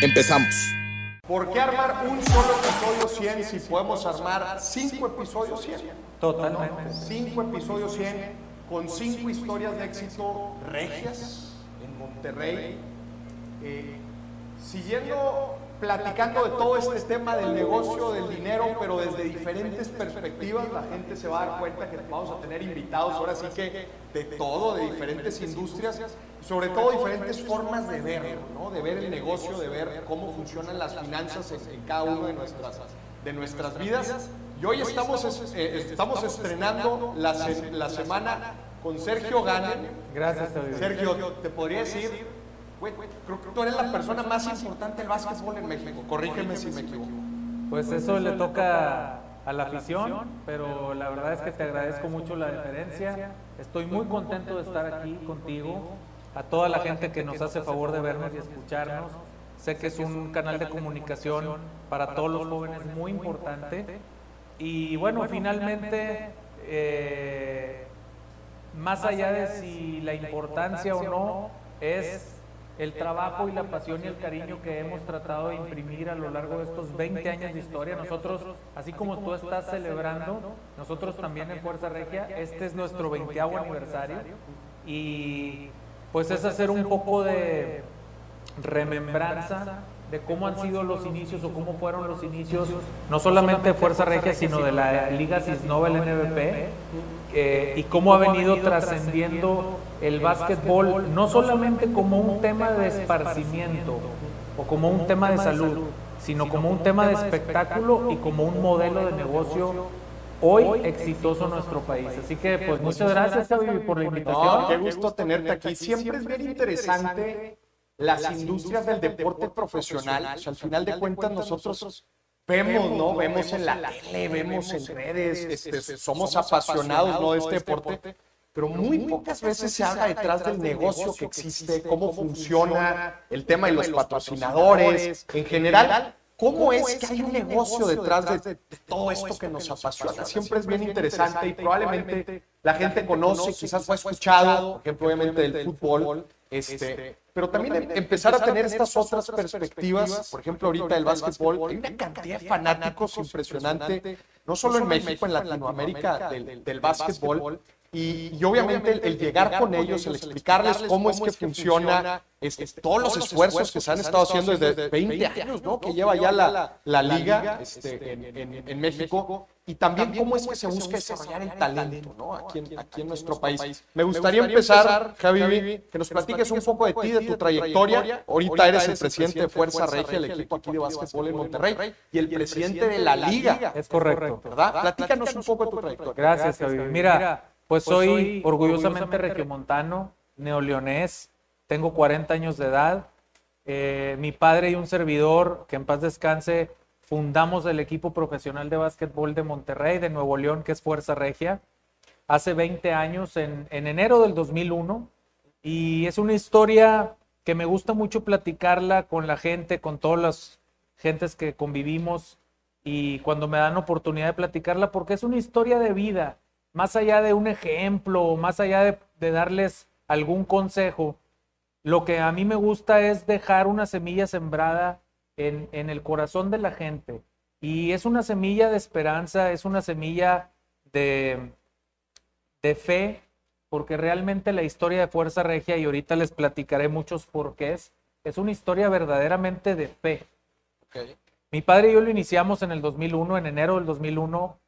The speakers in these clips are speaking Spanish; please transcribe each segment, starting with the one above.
Empezamos. ¿Por qué armar un solo episodio 100 si podemos armar 5 episodios 100? Totalmente. 5 episodios 100 con 5 historias de éxito regias en Monterrey. Eh, siguiendo platicando de todo este tema del negocio, del dinero, pero desde diferentes perspectivas, la gente se va a dar cuenta que vamos a tener invitados ahora sí que de todo, de diferentes industrias, sobre todo diferentes formas de ver, ¿no? de ver el negocio, de ver cómo funcionan las finanzas en, cada una de nuestras, de nuestras vidas. Y hoy estamos, eh, estamos estrenando la, la semana con Sergio Gane. Gracias, Sergio, te podría decir creo que tú eres la persona más importante del básquetbol en México. Corrígeme si me equivoco. Pues eso le toca a la afición, pero la verdad es que te agradezco mucho la deferencia. Estoy muy contento de estar aquí contigo. A toda la gente que nos hace favor de vernos y escucharnos. Sé que es un canal de comunicación para todos los jóvenes muy importante. Y bueno, finalmente, eh, más allá de si la importancia o no, es el trabajo y la pasión y el cariño que hemos tratado de imprimir a lo largo de estos 20 años de historia. Nosotros, así como tú estás celebrando, nosotros también en Fuerza Regia, este es nuestro 20 aniversario y pues es hacer un poco de remembranza de cómo han sido los inicios o cómo fueron los inicios, no solamente de Fuerza Regia, sino de la Liga Cisnova, el NBP, eh, y cómo ha venido trascendiendo el básquetbol, no solamente como un tema de esparcimiento o como un tema de salud, sino como un tema de espectáculo y como un modelo de negocio hoy exitoso en nuestro país. Así que pues muchas gracias Javi por la invitación. qué gusto tenerte aquí. Siempre es bien interesante las industrias del deporte profesional. al final de cuentas nosotros vemos, ¿no? Vemos en la tele, vemos en redes, este, somos apasionados, ¿no? De este deporte pero muy pocas veces se habla detrás del negocio que existe, cómo funciona, el tema de los patrocinadores, en general, cómo es que hay un negocio detrás de, todo esto que nos apasiona. Siempre es bien interesante y probablemente la gente conoce, quizás fue escuchado, por ejemplo, obviamente del fútbol, este, pero también empezar a tener estas otras perspectivas, por ejemplo, ahorita del básquetbol, hay una cantidad de fanáticos impresionante, no solo en México, en Latinoamérica, del, del básquetbol, y, obviamente el, llegar con ellos, el explicarles cómo es que funciona, es, todos los esfuerzos que se han estado haciendo desde 20 años, ¿no? que lleva ya la, la liga este, en, México, y también cómo es que se busca desarrollar el talento ¿no? aquí, en, aquí en nuestro país. Me gustaría empezar, Javi, que nos platiques un poco de ti, de tu trayectoria. Ahorita eres el presidente de Fuerza Regia, el equipo aquí de básquetbol en Monterrey, y el presidente de la liga. Es correcto. ¿Verdad? Platícanos un poco de tu trayectoria. Gracias, Javi. Mira, pues, pues soy orgullosamente regiomontano, neoleonés, tengo 40 años de edad. Eh, mi padre y un servidor, que en paz descanse, fundamos el equipo profesional de básquetbol de Monterrey, de Nuevo León, que es Fuerza Regia, hace 20 años, en, en enero del 2001. Y es una historia que me gusta mucho platicarla con la gente, con todas las gentes que convivimos y cuando me dan oportunidad de platicarla, porque es una historia de vida más allá de un ejemplo, más allá de, darles algún consejo, lo que a mí me gusta es dejar una semilla sembrada en, el corazón de la gente. Y es una semilla de esperanza, es una semilla de, de fe, porque realmente la historia de Fuerza Regia, y ahorita les platicaré muchos porqués, es una historia verdaderamente de fe. Mi padre y yo lo iniciamos en el 2001, en enero del 2001,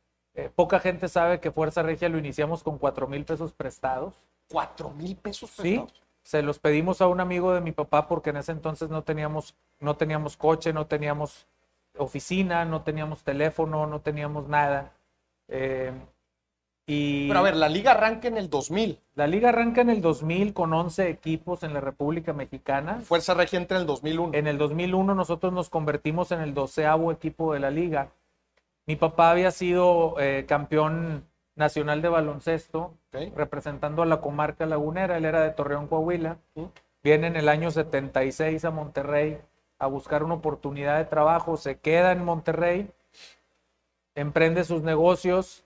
eh, poca gente sabe que Fuerza Regia lo iniciamos con cuatro mil pesos prestados. ¿Cuatro mil pesos prestados? Sí, se los pedimos a un amigo de mi papá porque en ese entonces no teníamos, no teníamos coche, no teníamos oficina, no teníamos teléfono, no teníamos nada. Eh, Y Pero a ver, la liga arranca en el 2000. la liga arranca en el 2000 con 11 equipos en la República Mexicana. Fuerza Regia entra en el 2001. En el 2001 nosotros nos convertimos en el doceavo equipo de la liga. Mi papá había sido eh, campeón nacional de baloncesto, representando a la comarca lagunera. Él era de Torreón, Coahuila. Viene en el año 76 a Monterrey a buscar una oportunidad de trabajo. Se queda en Monterrey, emprende sus negocios,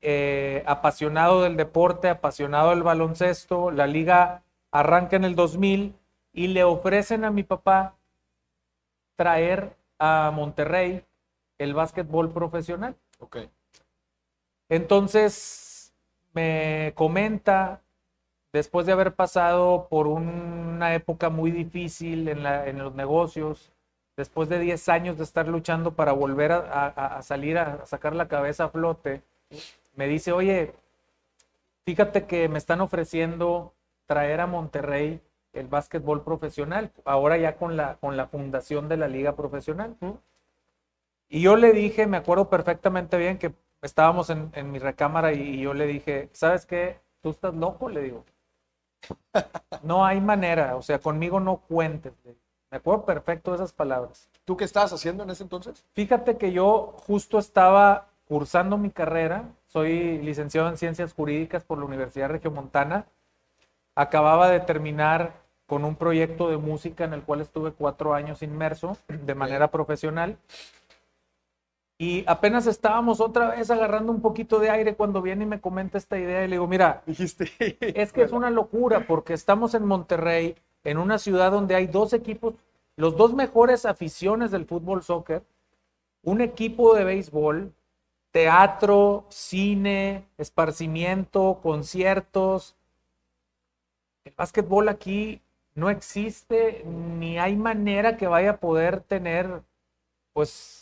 eh, apasionado del deporte, apasionado del baloncesto. La liga arranca en el 2000 y le ofrecen a mi papá traer a Monterrey el básquetbol profesional. Ok. Entonces me comenta, después de haber pasado por una época muy difícil en, la- en los negocios, después de 10 años de estar luchando para volver a, a- a salir a sacar la cabeza a flote, me dice, oye, fíjate que me están ofreciendo traer a Monterrey el básquetbol profesional, ahora ya con la, con la fundación de la liga profesional. Y yo le dije, me acuerdo perfectamente bien que estábamos en, en mi recámara y, yo le dije, ¿sabes qué? ¿Tú estás loco? Le digo. No hay manera, o sea, conmigo no cuentes. Me acuerdo perfecto de esas palabras. ¿Tú qué estabas haciendo en ese entonces? Fíjate que yo justo estaba cursando mi carrera, soy licenciado en Ciencias Jurídicas por la Universidad Regiomontana. Acababa de terminar con un proyecto de música en el cual estuve cuatro años inmerso de manera profesional. Y apenas estábamos otra vez agarrando un poquito de aire cuando viene y me comenta esta idea y le digo, mira, Dijiste. es que es una locura porque estamos en Monterrey, en una ciudad donde hay dos equipos, los dos mejores aficiones del fútbol soccer, un equipo de béisbol, teatro, cine, esparcimiento, conciertos. El básquetbol aquí no existe ni hay manera que vaya a poder tener, pues,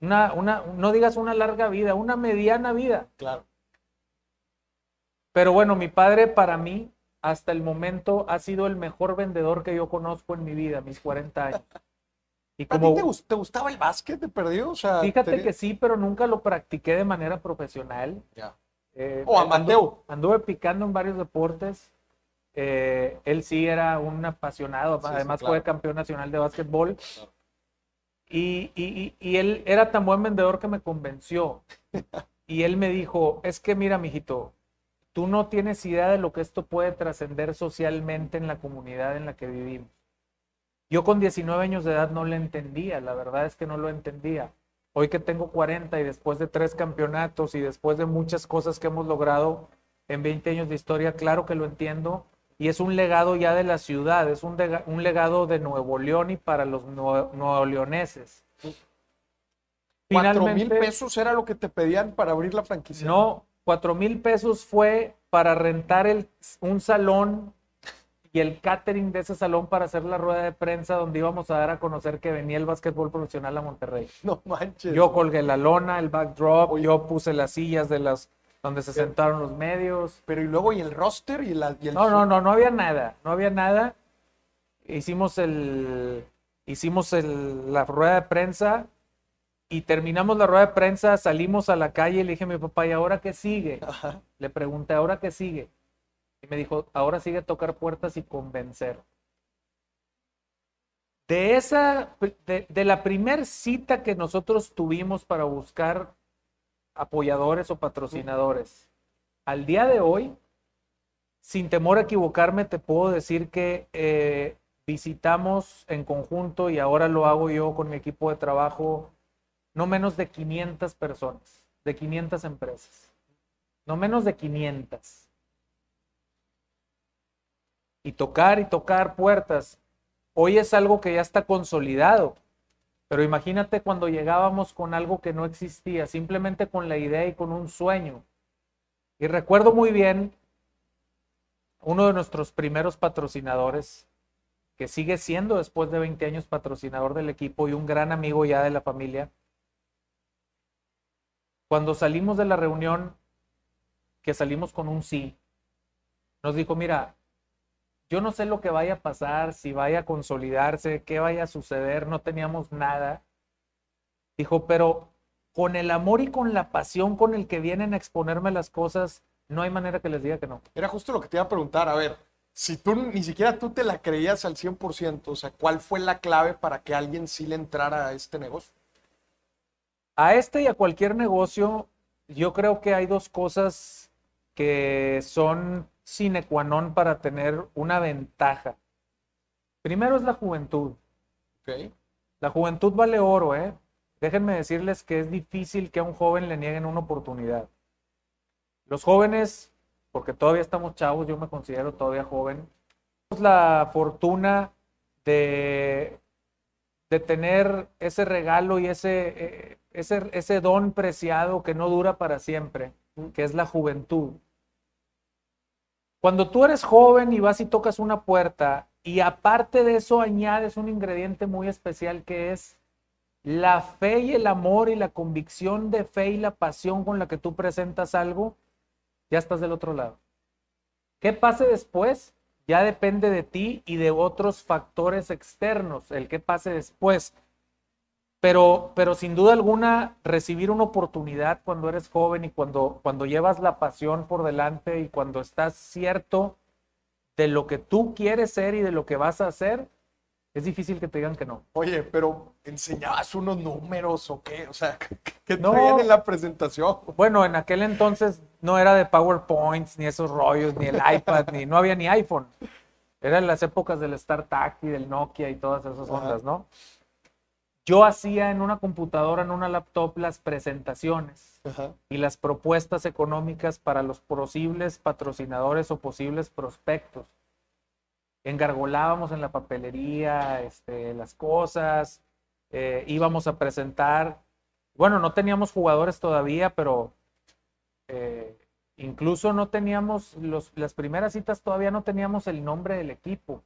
una, una, no digas una larga vida, una mediana vida. Claro. Pero bueno, mi padre para mí, hasta el momento, ha sido el mejor vendedor que yo conozco en mi vida, mis 40 años. Y ¿A como, ti te, gus- te gustaba el básquet? O sea, fíjate que sí, pero nunca lo practiqué de manera profesional. Ya. Eh, O amateur. andu- Anduve picando en varios deportes. Eh, él sí era un apasionado, Sí, sí, además claro. fue campeón nacional de básquetbol. Claro. Y, él era tan buen vendedor que me convenció. Y él me dijo, es que mira, mijito, tú no tienes idea de lo que esto puede trascender socialmente en la comunidad en la que vivimos. Yo con 19 años de edad no lo entendía, la verdad es que no lo entendía. Hoy que tengo 40 y después de tres campeonatos y después de muchas cosas que hemos logrado en 20 años de historia, claro que lo entiendo. Y es un legado ya de la ciudad, es un, un legado de Nuevo León y para los nue- nuevoleoneses. ¿Cuatro mil pesos era lo que te pedían para abrir la franquicia? no, cuatro mil pesos fue para rentar el, un salón y el catering de ese salón para hacer la rueda de prensa donde íbamos a dar a conocer que venía el básquetbol profesional a Monterrey. No manches. Yo colgué la lona, el backdrop, Oye. yo puse las sillas de las donde se sentaron los medios. Pero y luego, ¿y el roster? ¿Y, la, y el... No, no, no, no había nada, no había nada. Hicimos el, hicimos el, la rueda de prensa y terminamos la rueda de prensa, salimos a la calle y le dije a mi papá, ¿y ahora qué sigue? Ajá. Le pregunté, ¿ahora qué sigue? Y me dijo, ahora sigue tocar puertas y convencer. De esa, de, de la primer cita que nosotros tuvimos para buscar apoyadores o patrocinadores, al día de hoy, sin temor a equivocarme, te puedo decir que eh, visitamos en conjunto y ahora lo hago yo con mi equipo de trabajo, no menos de 500 personas, de 500 empresas, no menos de 500. Y tocar y tocar puertas. Hoy es algo que ya está consolidado, pero imagínate cuando llegábamos con algo que no existía, simplemente con la idea y con un sueño. Y recuerdo muy bien uno de nuestros primeros patrocinadores, que sigue siendo después de 20 años patrocinador del equipo y un gran amigo ya de la familia. Cuando salimos de la reunión, que salimos con un sí, nos dijo, mira, yo no sé lo que vaya a pasar, si vaya a consolidarse, qué vaya a suceder, no teníamos nada. Dijo, pero con el amor y con la pasión con el que vienen a exponerme las cosas, no hay manera que les diga que no. Era justo lo que te iba a preguntar, a ver, si tú ni siquiera tú te la creías al 100%, o sea, ¿cuál fue la clave para que alguien sí le entrara a este negocio? A este y a cualquier negocio, yo creo que hay dos cosas que son sine qua non para tener una ventaja. Primero es la juventud. La juventud vale oro, ¿eh? Déjenme decirles que es difícil que a un joven le nieguen una oportunidad. Los jóvenes, porque todavía estamos chavos, yo me considero todavía joven, tenemos la fortuna de, de tener ese regalo y ese, eh, ese, ese don preciado que no dura para siempre, que es la juventud. Cuando tú eres joven y vas y tocas una puerta y aparte de eso añades un ingrediente muy especial que es la fe y el amor y la convicción de fe y la pasión con la que tú presentas algo, ya estás del otro lado. ¿Qué pase después? Ya depende de ti y de otros factores externos, el que pase después. Pero, pero sin duda alguna, recibir una oportunidad cuando eres joven y cuando, cuando llevas la pasión por delante y cuando estás cierto de lo que tú quieres ser y de lo que vas a hacer, es difícil que te digan que no. Oye, pero ¿enseñabas unos números o qué? O sea, ¿qué No. traían en la presentación? Bueno, en aquel entonces no era de PowerPoints, ni esos rollos, ni el iPad, ni no había ni iPhone. Eran las épocas del StarTAC y del Nokia y todas esas Ajá. ondas, ¿no? Yo hacía en una computadora, en una laptop, las presentaciones Ajá. y las propuestas económicas para los posibles patrocinadores o posibles prospectos. Engargolábamos en la papelería este, las cosas, eh, íbamos a presentar. Bueno, no teníamos jugadores todavía, pero eh, incluso no teníamos, los, las primeras citas todavía no teníamos el nombre del equipo.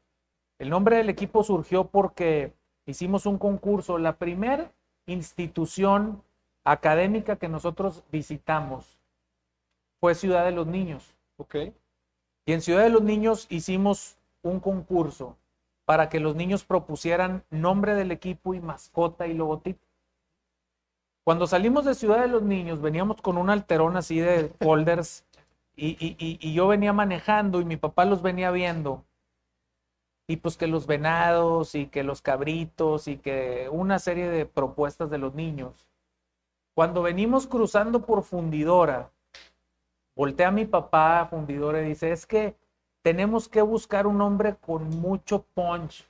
El nombre del equipo surgió porque hicimos un concurso. La primera institución académica que nosotros visitamos fue Ciudad de los Niños. Ok. Y en Ciudad de los Niños hicimos un concurso para que los niños propusieran nombre del equipo y mascota y logotipo. Cuando salimos de Ciudad de los Niños, veníamos con un alterón así de folders y, y- y- y yo venía manejando y mi papá los venía viendo. Y pues que los venados y que los cabritos y que una serie de propuestas de los niños. Cuando venimos cruzando por Fundidora, voltea a mi papá a Fundidora y dice, es que tenemos que buscar un hombre con mucho punch,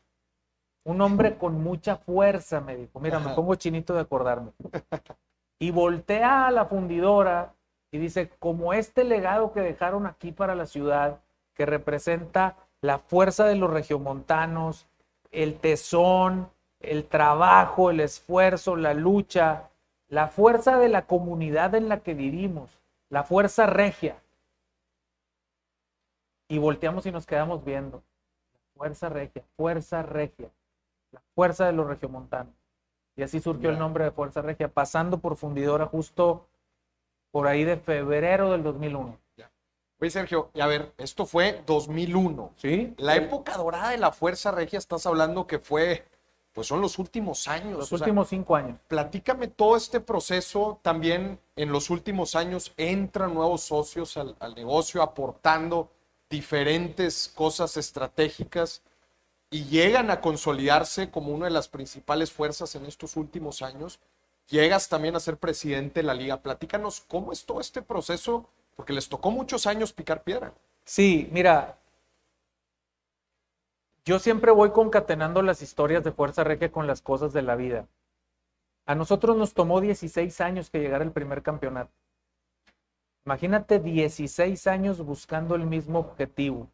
un hombre con mucha fuerza, me dijo. Mira, me pongo chinito de acordarme. Y voltea a la fundidora y dice, como este legado que dejaron aquí para la ciudad, que representa la fuerza de los regiomontanos, el tesón, el trabajo, el esfuerzo, la lucha, la fuerza de la comunidad en la que vivimos, la fuerza regia. Y volteamos y nos quedamos viendo. Fuerza regia, fuerza regia, la fuerza de los regiomontanos. Y así surgió el nombre de Fuerza Regia, pasando por fundidora justo por ahí de febrero del 2001. Oye, Sergio, y a ver, esto fue 2001. ¿Sí? La época dorada de la Fuerza Regia, estás hablando que fue, pues son los últimos años. Los sea, últimos cinco años. platícame todo este proceso. También en los últimos años entran nuevos socios al, al negocio aportando diferentes cosas estratégicas y llegan a consolidarse como una de las principales fuerzas en estos últimos años. Llegas también a ser presidente de la liga. Platícanos cómo es todo este proceso, porque les tocó muchos años picar piedra. Sí, mira, yo siempre voy concatenando las historias de Fuerza Regia con las cosas de la vida. A nosotros nos tomó 16 años que llegara el primer campeonato. Imagínate 16 años buscando el mismo objetivo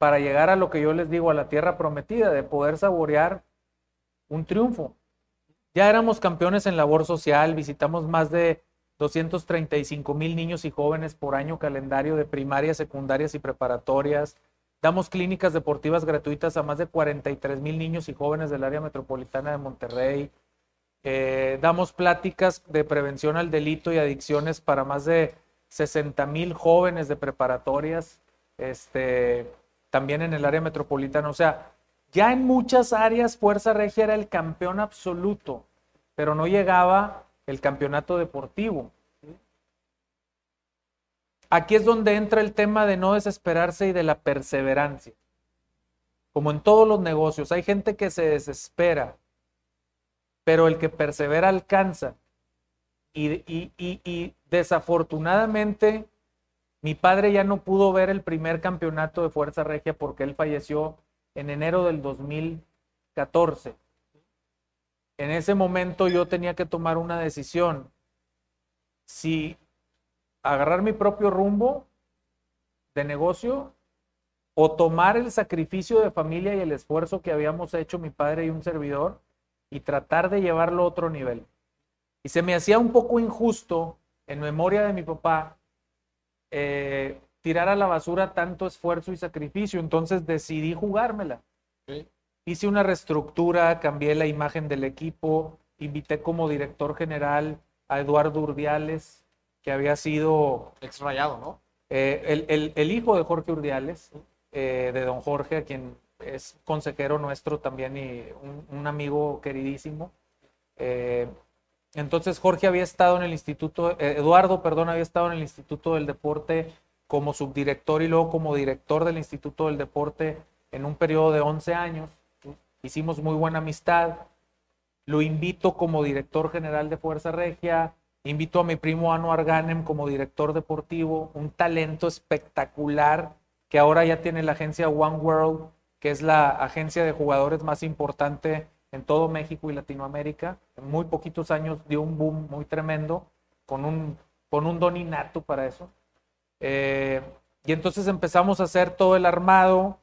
para llegar a lo que yo les digo, a la tierra prometida, de poder saborear un triunfo. Ya éramos campeones en labor social, visitamos más de 235 mil niños y jóvenes por año calendario de primarias, secundarias y preparatorias. Damos clínicas deportivas gratuitas a más de 43 mil niños y jóvenes del área metropolitana de Monterrey. Eh, damos pláticas de prevención al delito y adicciones para más de 60 mil jóvenes de preparatorias, este, también en el área metropolitana. O sea, ya en muchas áreas Fuerza Regia era el campeón absoluto, pero no llegaba el campeonato deportivo. Aquí es donde entra el tema de no desesperarse y de la perseverancia. Como en todos los negocios, hay gente que se desespera, pero el que persevera alcanza. Y, y, desafortunadamente, mi padre ya no pudo ver el primer campeonato de Fuerza Regia porque él falleció en enero del 2014. En ese momento yo tenía que tomar una decisión. Si agarrar mi propio rumbo de negocio o tomar el sacrificio de familia y el esfuerzo que habíamos hecho mi padre y un servidor y tratar de llevarlo a otro nivel. Y se me hacía un poco injusto, en memoria de mi papá, eh, tirar a la basura tanto esfuerzo y sacrificio. Entonces decidí jugármela. Hice una reestructura, cambié la imagen del equipo, invité como director general a Eduardo Urdiales, que había sido... Exrayado, ¿no? Eh, el, hijo de Jorge Urdiales, eh, de don Jorge, a quien es consejero nuestro también y un, amigo queridísimo. Eh, entonces Jorge había estado en el instituto, Eduardo, perdón, había estado en el Instituto del Deporte como subdirector y luego como director del Instituto del Deporte en un periodo de 11 años. Hicimos muy buena amistad. Lo invito como director general de Fuerza Regia. Invito a mi primo Anuar Ganem como director deportivo, un talento espectacular que ahora ya tiene la agencia One World, que es la agencia de jugadores más importante en todo México y Latinoamérica. En muy poquitos años dio un boom muy tremendo, con un, con un don innato para eso. Eh, y entonces empezamos a hacer todo el armado.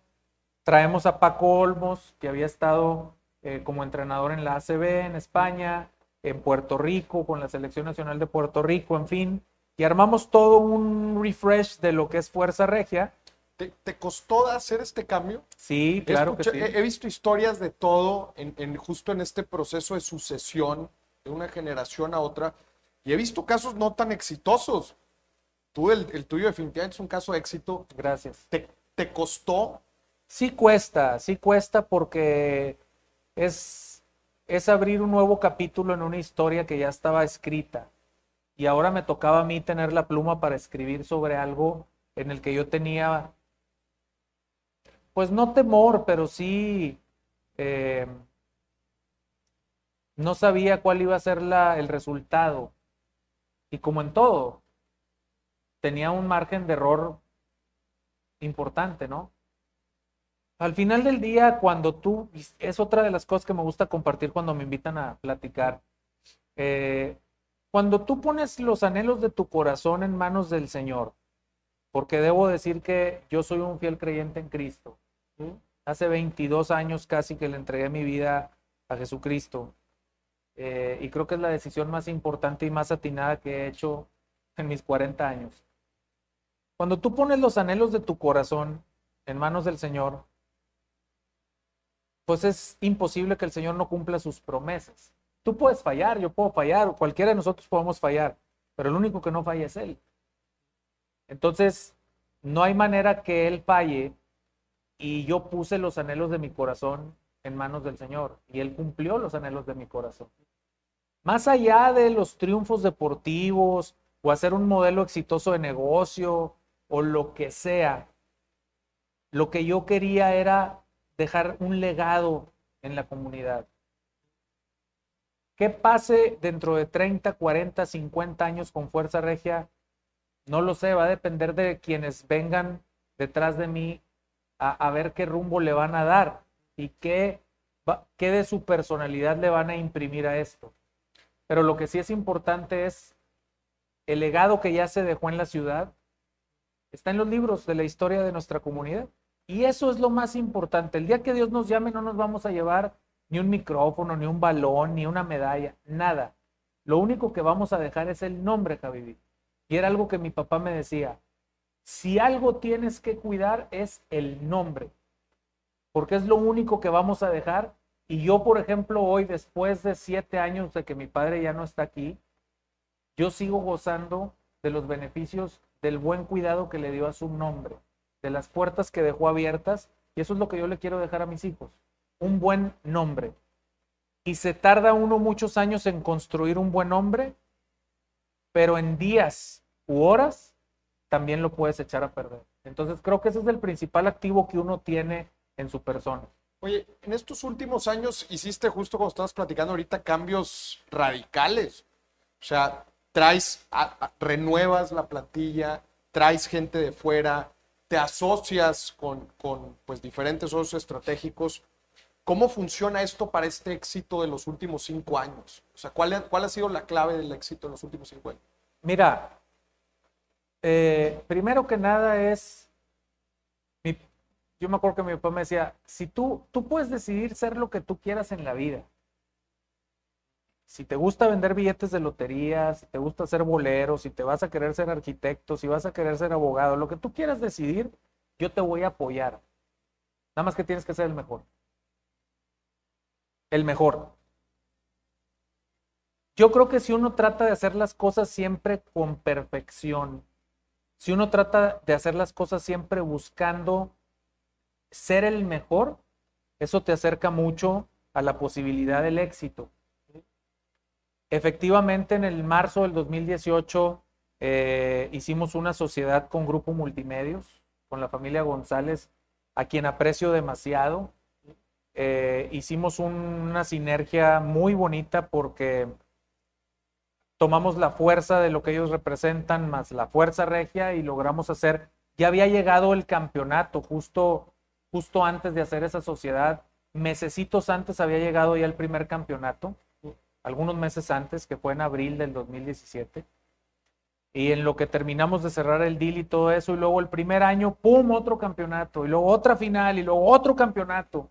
Traemos a Paco Olmos, que había estado eh, como entrenador en la ACB en España en Puerto Rico, con la Selección Nacional de Puerto Rico, en fin, y armamos todo un refresh de lo que es Fuerza Regia. ¿Te, costó hacer este cambio? Sí, claro que sí. He, visto historias de todo en, justo en este proceso de sucesión de una generación a otra y he visto casos no tan exitosos. Tú, el, el tuyo definitivamente es un caso de éxito. Gracias. ¿Te, ¿Te costó? Sí cuesta, sí cuesta porque es es abrir un nuevo capítulo en una historia que ya estaba escrita. Y ahora me tocaba a mí tener la pluma para escribir sobre algo en el que yo tenía, pues no temor, pero sí, eh, no sabía cuál iba a ser la, el resultado. Y como en todo, tenía un margen de error importante, ¿no? Al final del día, cuando tú, es otra de las cosas que me gusta compartir cuando me invitan a platicar, eh, cuando tú pones los anhelos de tu corazón en manos del Señor, porque debo decir que yo soy un fiel creyente en Cristo. Hace 22 años casi que le entregué mi vida a Jesucristo. Eh, y creo que es la decisión más importante y más atinada que he hecho en mis 40 años. Cuando tú pones los anhelos de tu corazón en manos del Señor, pues es imposible que el Señor no cumpla sus promesas. Tú puedes fallar, yo puedo fallar, cualquiera de nosotros podemos fallar, pero el único que no falla es Él. Entonces, no hay manera que Él falle y yo puse los anhelos de mi corazón en manos del Señor y Él cumplió los anhelos de mi corazón. Más allá de los triunfos deportivos o hacer un modelo exitoso de negocio o lo que sea, lo que yo quería era dejar un legado en la comunidad. ¿Qué pase dentro de 30, 40, 50 años con Fuerza Regia? No lo sé, va a depender de quienes vengan detrás de mí a, ver qué rumbo le van a dar y qué, qué de su personalidad le van a imprimir a esto. Pero lo que sí es importante es el legado que ya se dejó en la ciudad, está en los libros de la historia de nuestra comunidad. Y eso es lo más importante. El día que Dios nos llame no nos vamos a llevar ni un micrófono, ni un balón, ni una medalla, nada. Lo único que vamos a dejar es el nombre, Javi. Y era algo que mi papá me decía. Si algo tienes que cuidar es el nombre, porque es lo único que vamos a dejar. Y yo, por ejemplo, hoy, después de siete años de que mi padre ya no está aquí, yo sigo gozando de los beneficios del buen cuidado que le dio a su nombre de las puertas que dejó abiertas, y eso es lo que yo le quiero dejar a mis hijos, un buen nombre. y se tarda uno muchos años en construir un buen hombre, pero en días u horas también lo puedes echar a perder. Entonces creo que ese es el principal activo que uno tiene en su persona. Oye, en estos últimos años hiciste justo como estabas platicando ahorita cambios radicales. O sea, traes, renuevas la plantilla, traes gente de fuera, te asocias con, pues, diferentes socios estratégicos. ¿Cómo funciona esto para este éxito de los últimos cinco años? O sea, ¿cuál, ha sido la clave del éxito de los últimos cinco años? Mira, eh, primero que nada es, yo me acuerdo que mi papá me decía, si tú, tú puedes decidir ser lo que tú quieras en la vida. Si te gusta vender billetes de lotería, si te gusta hacer boleros, si te vas a querer ser arquitecto, si vas a querer ser abogado, lo que tú quieras decidir, yo te voy a apoyar. Nada más que tienes que ser el mejor. El mejor. Yo creo que si uno trata de hacer las cosas siempre con perfección, si uno trata de hacer las cosas siempre buscando ser el mejor, eso te acerca mucho a la posibilidad del éxito. Efectivamente, en el marzo del 2018 eh, hicimos una sociedad con Grupo Multimedios, con la familia González, a quien aprecio demasiado. Eh, hicimos una sinergia muy bonita porque tomamos la fuerza de lo que ellos representan más la fuerza regia y logramos hacer, ya había llegado el campeonato justo, justo antes de hacer esa sociedad, mesecitos antes había llegado ya el primer campeonato, algunos meses antes, que fue en abril del 2017. Y en lo que terminamos de cerrar el deal y todo eso, y luego el primer año, ¡pum!, otro campeonato, y luego otra final, y luego otro campeonato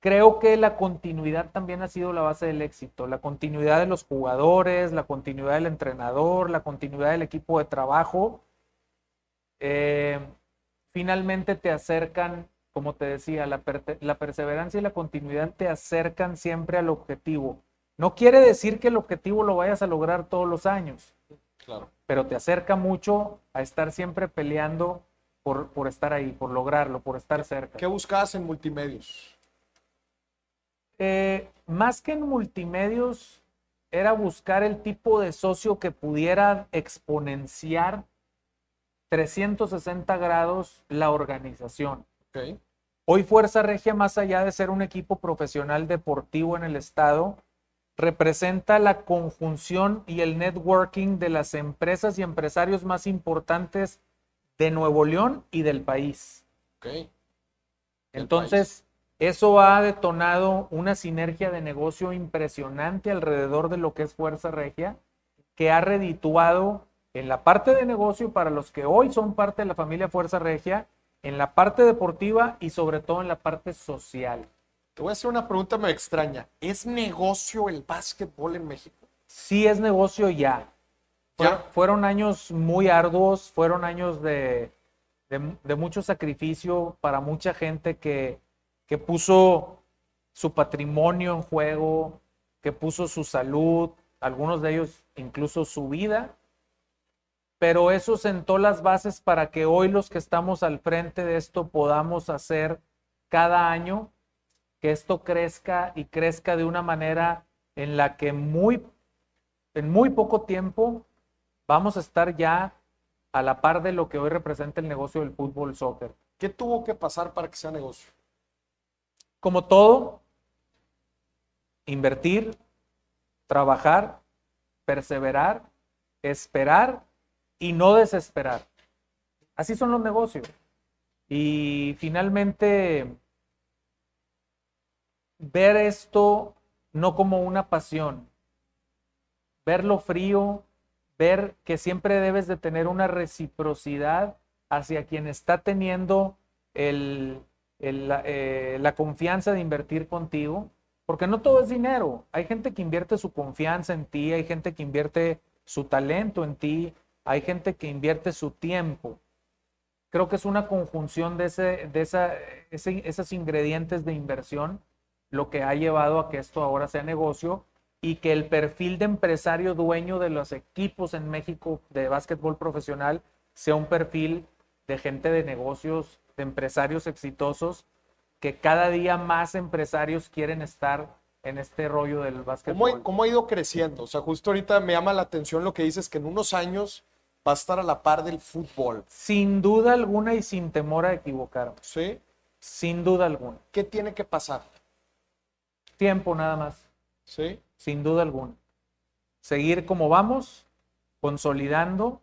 creo que la continuidad también ha sido la base del éxito, la continuidad de los jugadores, la continuidad del entrenador, la continuidad del equipo de trabajo. Eh, finalmente te acercan, como te decía, la, la perseverancia y la continuidad te acercan siempre al objetivo. No quiere decir que el objetivo lo vayas a lograr todos los años, claro. pero te acerca mucho a estar siempre peleando por, por estar ahí, por lograrlo, por estar cerca. ¿Qué buscabas en multimedios? Eh, más que en multimedios, era buscar el tipo de socio que pudiera exponenciar 360 grados la organización. Hoy Fuerza Regia, más allá de ser un equipo profesional deportivo en el Estado, representa la conjunción y el networking de las empresas y empresarios más importantes de Nuevo León y del país. Entonces, eso ha detonado una sinergia de negocio impresionante alrededor de lo que es Fuerza Regia, que ha redituado en la parte de negocio para los que hoy son parte de la familia Fuerza Regia, en la parte deportiva y sobre todo en la parte social. Te voy a hacer una pregunta muy extraña. ¿Es negocio el básquetbol en México? Sí, es negocio ya. Fueron, años muy arduos, fueron años de mucho sacrificio para mucha gente que, que puso su patrimonio en juego, que puso su salud, algunos de ellos incluso su vida, pero eso sentó las bases para que hoy los que estamos al frente de esto podamos hacer cada año que esto crezca y crezca de una manera en la que muy, en muy poco tiempo vamos a estar ya a la par de lo que hoy representa el negocio del fútbol soccer. ¿Qué tuvo que pasar para que sea negocio? Como todo, invertir, trabajar, perseverar, esperar y no desesperar. Así son los negocios. Y finalmente, ver esto no como una pasión, verlo frío, ver que siempre debes de tener una reciprocidad hacia quien está teniendo el, eh, la confianza de invertir contigo, porque no todo es dinero. Hay gente que invierte su confianza en ti, hay gente que invierte su talento en ti, hay gente que invierte su tiempo. Creo que es una conjunción de, ese, de esa, esos ingredientes de inversión lo que ha llevado a que esto ahora sea negocio y que el perfil de empresario dueño de los equipos en México de básquetbol profesional sea un perfil de gente de negocios empresarios exitosos, que cada día más empresarios quieren estar en este rollo del ¿Cómo, básquetbol. ha- cómo ha ido creciendo? O sea, justo ahorita me llama la atención lo que dices, que en unos años va a estar a la par del fútbol. Sin duda alguna y sin temor a equivocarme. ¿Sí? Sin duda alguna. ¿Qué tiene que pasar? Tiempo nada más. ¿Sí? sin duda alguna. Seguir como vamos, consolidando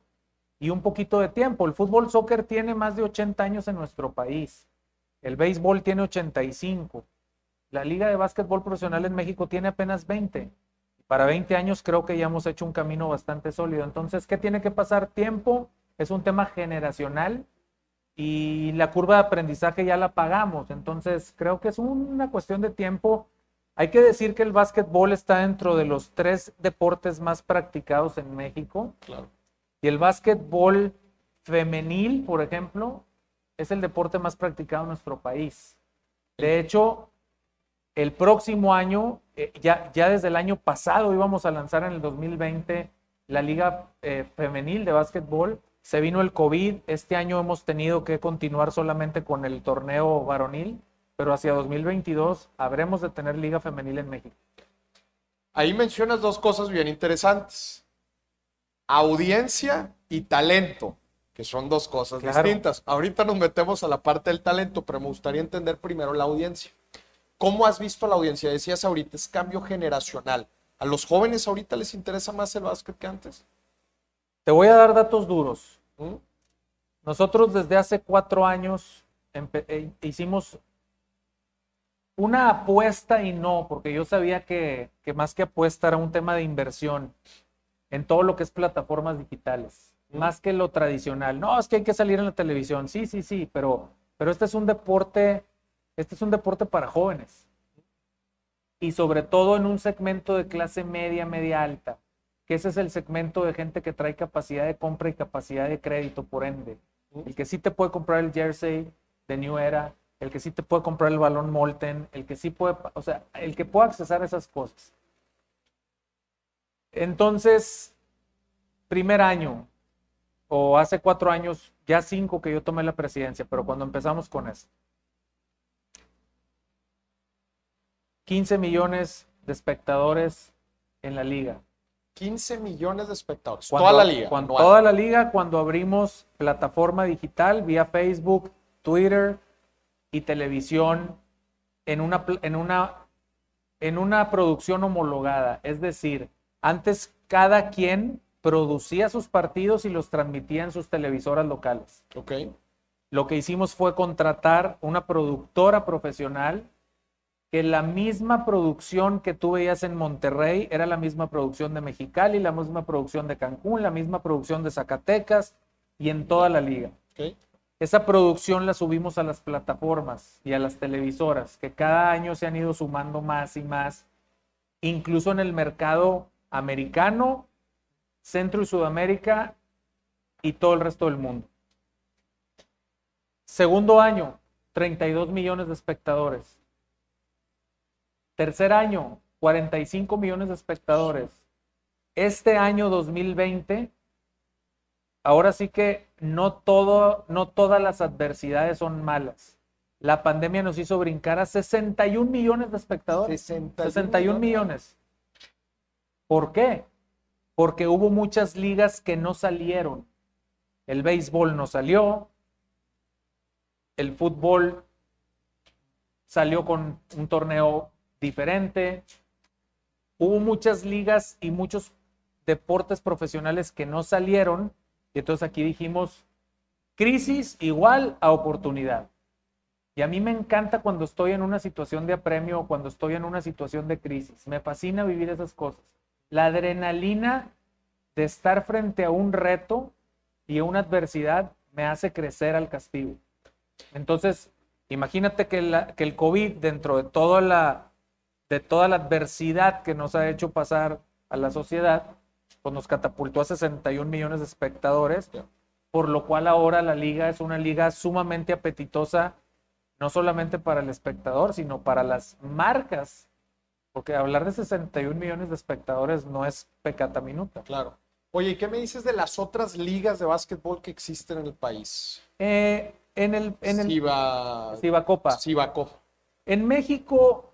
y un poquito de tiempo. El fútbol soccer tiene más de 80 años en nuestro país. El béisbol tiene 85. La Liga de Básquetbol Profesional en México tiene apenas 20. Para 20 años creo que ya hemos hecho un camino bastante sólido. Entonces, ¿qué tiene que pasar? Tiempo es un tema generacional y la curva de aprendizaje ya la pagamos. Entonces, creo que es una cuestión de tiempo. Hay que decir que el básquetbol está dentro de los tres deportes más practicados en México. Claro. Y el básquetbol femenil, por ejemplo, es el deporte más practicado en nuestro país. De hecho, el próximo año, eh, ya, ya desde el año pasado íbamos a lanzar en el 2020 la liga eh, femenil de básquetbol. Se vino el COVID, este año hemos tenido que continuar solamente con el torneo varonil, pero hacia 2022 habremos de tener liga femenil en México. Ahí mencionas dos cosas bien interesantes. Audiencia y talento, que son dos cosas Claro. distintas. Ahorita nos metemos a la parte del talento, pero me gustaría entender primero la audiencia. ¿Cómo has visto la audiencia? Decías ahorita, es cambio generacional. ¿A los jóvenes ahorita les interesa más el básquet que antes? Te voy a dar datos duros. ¿Mm? Nosotros desde hace cuatro años eh, hicimos una apuesta y no, porque yo sabía que, que más que apuesta era un tema de inversión en todo lo que es plataformas digitales, más que lo tradicional. No, es que hay que salir en la televisión. Sí, sí, sí, pero, pero este es un deporte, este es un deporte para jóvenes. Y sobre todo en un segmento de clase media, media alta que ese es el segmento de gente que trae capacidad de compra y capacidad de crédito, por ende. El que sí te puede comprar el jersey de New Era, el que sí te puede comprar el balón Molten, el que sí puede, o sea, el que pueda accesar a esas cosas. Entonces, primer año, o hace cuatro años, ya cinco que yo tomé la presidencia, pero cuando empezamos con esto. 15 millones de espectadores en la liga. 15 millones de espectadores. Cuando- toda la liga. cuando- toda la liga cuando abrimos plataforma digital vía Facebook, Twitter y televisión en una, en una, en una producción homologada. Es decir, antes cada quien producía sus partidos y los transmitía en sus televisoras locales. Ok. Lo que hicimos fue contratar una productora profesional que la misma producción que tú veías en Monterrey era la misma producción de Mexicali, la misma producción de Cancún, la misma producción de Zacatecas y en toda la liga. ok. Esa producción la subimos a las plataformas y a las televisoras, que cada año se han ido sumando más y más, incluso en el mercado americano, Centro y Sudamérica y todo el resto del mundo. Segundo año, 32 millones de espectadores. Tercer año, 45 millones de espectadores. Este año 2020, ahora sí que no todo, no todas las adversidades son malas. La pandemia nos hizo brincar a 61 millones de espectadores. 61 61 millones. ¿Por qué? Porque hubo muchas ligas que no salieron. El béisbol no salió. El fútbol salió con un torneo diferente. Hubo muchas ligas y muchos deportes profesionales que no salieron. Y entonces aquí dijimos, crisis igual a oportunidad. Y a mí me encanta cuando estoy en una situación de apremio o cuando estoy en una situación de crisis. Me fascina vivir esas cosas. La adrenalina de estar frente a un reto y a una adversidad me hace crecer al castigo. Entonces, imagínate que, la- que el COVID, dentro de toda, la, de toda la adversidad que nos ha hecho pasar a la sociedad, pues nos catapultó a 61 millones de espectadores, por lo cual ahora la liga es una liga sumamente apetitosa, no solamente para el espectador, sino para las marcas, porque hablar de 61 millones de espectadores no es pecata minuta. Claro. Oye, ¿y qué me dices de las otras ligas de básquetbol que existen en el país? Eh, en el, en el Ciba... Cibacopa. Cibaco. En México,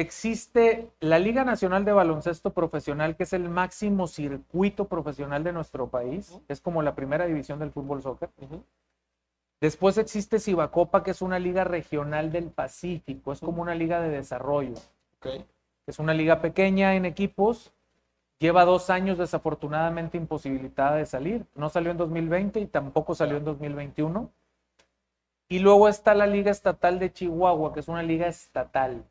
existe la Liga Nacional de Baloncesto Profesional, que es el máximo circuito profesional de nuestro país. Es como la primera división del fútbol soccer. Después existe Cibacopa, que es una liga regional del Pacífico. Es como una liga de desarrollo. Es una liga pequeña en equipos. Lleva dos años desafortunadamente imposibilitada de salir. No salió en 2020 y tampoco salió en 2021. Y luego está la Liga Estatal de Chihuahua, que es una liga estatal.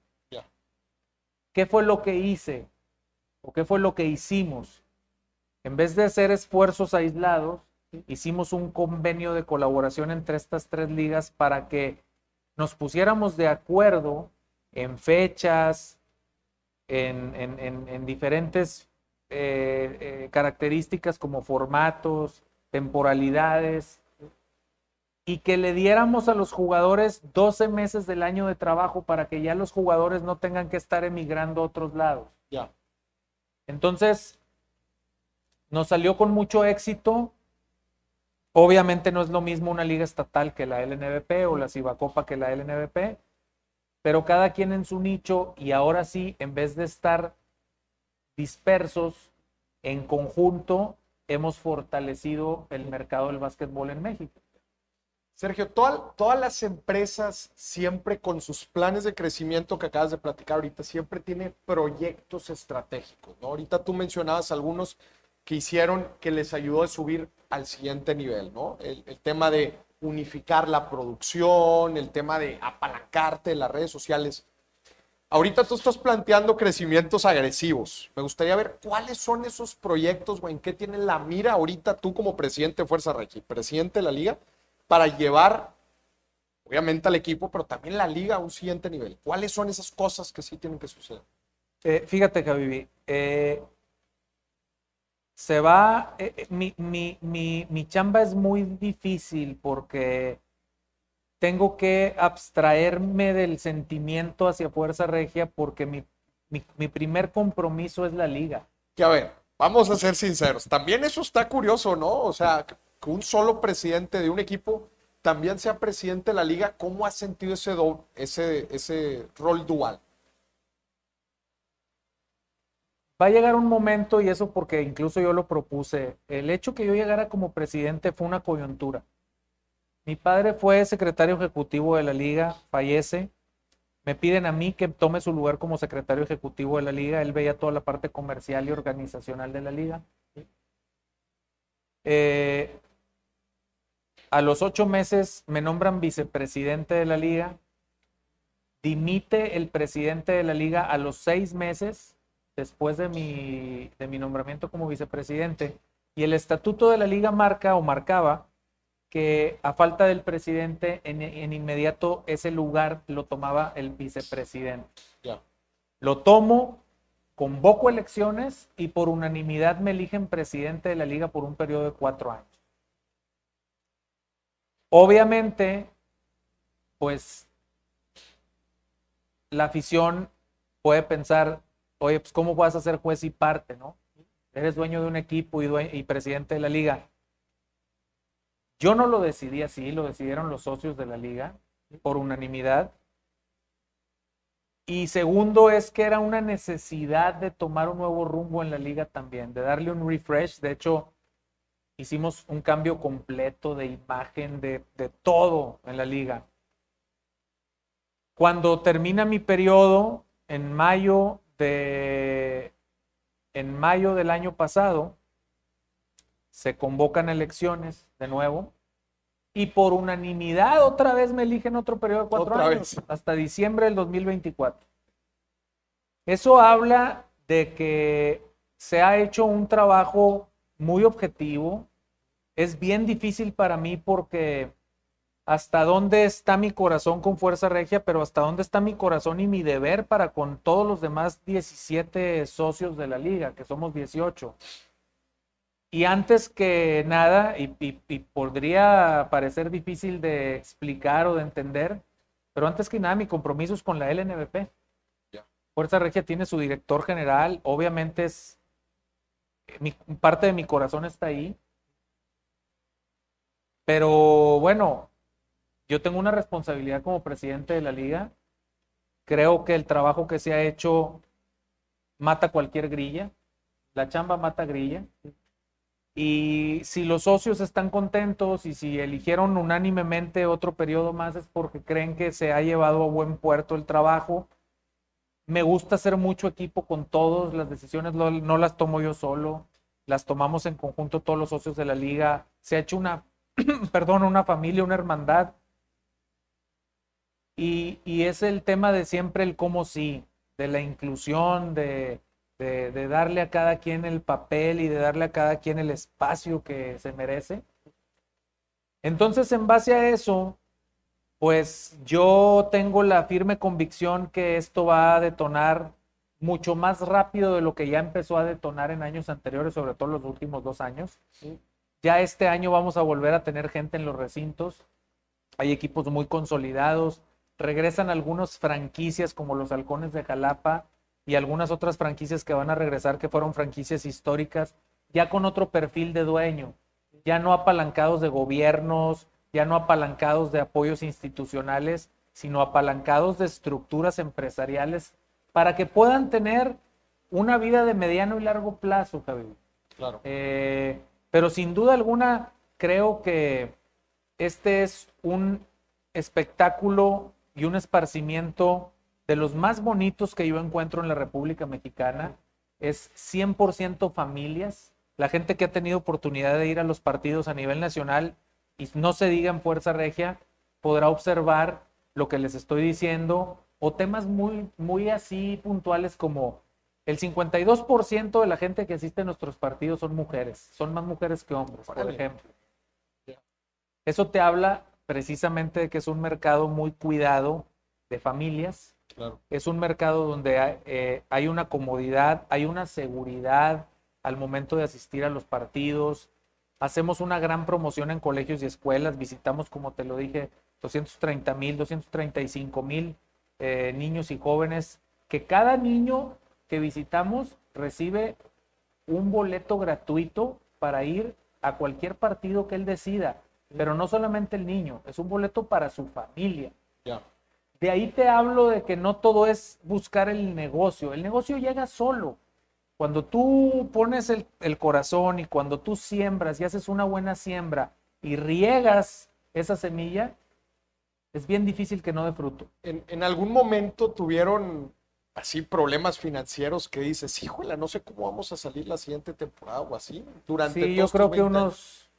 ¿Qué fue lo que hice? ¿O qué fue lo que hicimos? En vez de hacer esfuerzos aislados, hicimos un convenio de colaboración entre estas tres ligas para que nos pusiéramos de acuerdo en fechas, en, diferentes eh, eh, características como formatos, temporalidades, y que le diéramos a los jugadores 12 meses del año de trabajo para que ya los jugadores no tengan que estar emigrando a otros lados. Ya. Entonces, nos salió con mucho éxito. Obviamente no es lo mismo una liga estatal que la LNBP o la Cibacopa que la LNBP, pero cada quien en su nicho y ahora sí, en vez de estar dispersos en conjunto, hemos fortalecido el mercado del básquetbol en México. Sergio, todas las empresas siempre con sus planes de crecimiento que acabas de platicar ahorita, siempre tienen proyectos estratégicos. ¿no? Ahorita tú mencionabas algunos que hicieron que les ayudó a subir al siguiente nivel, ¿no? El, tema de unificar la producción, el tema de apalancarte en las redes sociales. Ahorita tú estás planteando crecimientos agresivos. Me gustaría ver cuáles son esos proyectos o en qué tienen la mira ahorita tú como presidente de Fuerza Regi, presidente de la liga, para llevar, obviamente, al equipo, pero también la liga a un siguiente nivel? ¿Cuáles son esas cosas que sí tienen que suceder? Eh, fíjate, Javi, eh, se va, eh, mi, mi, chamba es muy difícil porque tengo que abstraerme del sentimiento hacia Fuerza Regia porque mi, mi, primer compromiso es la liga. Que a ver, vamos a ser sinceros, también eso está curioso, ¿no? O sea, que un solo presidente de un equipo también sea presidente de la liga, ¿cómo ha sentido ese, ese, ese rol dual? Va a llegar un momento, y eso porque incluso yo lo propuse, el hecho que yo llegara como presidente fue una coyuntura. Mi padre fue secretario ejecutivo de la liga, fallece, me piden a mí que tome su lugar como secretario ejecutivo de la liga, él veía toda la parte comercial y organizacional de la liga. Eh, a los ocho meses me nombran vicepresidente de la liga. Dimite el presidente de la liga a los seis meses después de mi, de mi nombramiento como vicepresidente. Y el estatuto de la liga marca o marcaba que a falta del presidente, en, inmediato ese lugar lo tomaba el vicepresidente. Lo tomo, convoco elecciones y por unanimidad me eligen presidente de la liga por un periodo de cuatro años. Obviamente, pues la afición puede pensar, oye, pues ¿cómo vas a ser juez y parte, no? Eres dueño de un equipo y, y presidente de la liga. Yo no lo decidí así, lo decidieron los socios de la liga por unanimidad. Y segundo es que era una necesidad de tomar un nuevo rumbo en la liga también, de darle un refresh. De hecho, hicimos un cambio completo de imagen, de, todo en la liga. Cuando termina mi periodo, en mayo de en mayo del año pasado, se convocan elecciones de nuevo y por unanimidad otra vez me eligen otro periodo de cuatro años, hasta diciembre del 2024. Eso habla de que se ha hecho un trabajo muy objetivo. Es bien difícil para mí porque hasta dónde está mi corazón con Fuerza Regia, pero hasta dónde está mi corazón y mi deber para con todos los demás 17 socios de la liga, que somos 18. Y antes que nada, y, podría parecer difícil de explicar o de entender, pero antes que nada mi compromiso es con la LNBP. Fuerza Regia tiene su director general, obviamente es parte de mi corazón está ahí. Pero bueno, yo tengo una responsabilidad como presidente de la liga Creo que el trabajo que se ha hecho mata cualquier grilla. La chamba mata grilla. Y si los socios están contentos y si eligieron unánimemente otro periodo más es porque creen que se ha llevado a buen puerto el trabajo. Me gusta hacer mucho equipo con todos, las decisiones no, las tomo yo solo, las tomamos en conjunto todos los socios de la liga. Se ha hecho una, perdón, una familia, una hermandad. Y, es el tema de siempre el cómo sí, de la inclusión, de, darle a cada quien el papel y de darle a cada quien el espacio que se merece. Entonces, en base a eso, pues yo tengo la firme convicción que esto va a detonar mucho más rápido de lo que ya empezó a detonar en años anteriores, sobre todo los últimos dos años. Ya este año vamos a volver a tener gente en los recintos. Hay equipos muy consolidados. Regresan algunas franquicias como los Halcones de Jalapa, y algunas otras franquicias que van a regresar que fueron franquicias históricas, ya con otro perfil de dueño, ya no apalancados de gobiernos, ya no apalancados de apoyos institucionales, sino apalancados de estructuras empresariales para que puedan tener una vida de mediano y largo plazo, Javier. Claro. Eh, pero sin duda alguna, creo que este es un espectáculo y un esparcimiento de los más bonitos que yo encuentro en la República Mexicana es 100% familias, la gente que ha tenido oportunidad de ir a los partidos a nivel nacional y no se diga en Fuerza Regia, podrá observar lo que les estoy diciendo o temas muy, muy así puntuales como el 52% de la gente que asiste a nuestros partidos son mujeres, son más mujeres que hombres, por ejemplo. Eso te habla precisamente de que es un mercado muy cuidado de familias, es un mercado donde eh, hay, una comodidad, hay una seguridad al momento de asistir a los partidos. Hacemos una gran promoción en colegios y escuelas. Visitamos, como te lo dije, 230 mil, 235 mil eh, niños y jóvenes. Que cada niño que visitamos recibe un boleto gratuito para ir a cualquier partido que él decida. Pero no solamente el niño, es un boleto para su familia. De ahí te hablo de que no todo es buscar el negocio. El negocio llega solo. Cuando tú pones el, corazón y cuando tú siembras y haces una buena siembra y riegas esa semilla, es bien difícil que no dé fruto. ¿En, algún momento tuvieron así problemas financieros que dices, híjole, no sé cómo vamos a salir la siguiente temporada o así? Durante sí, yo creo que unos,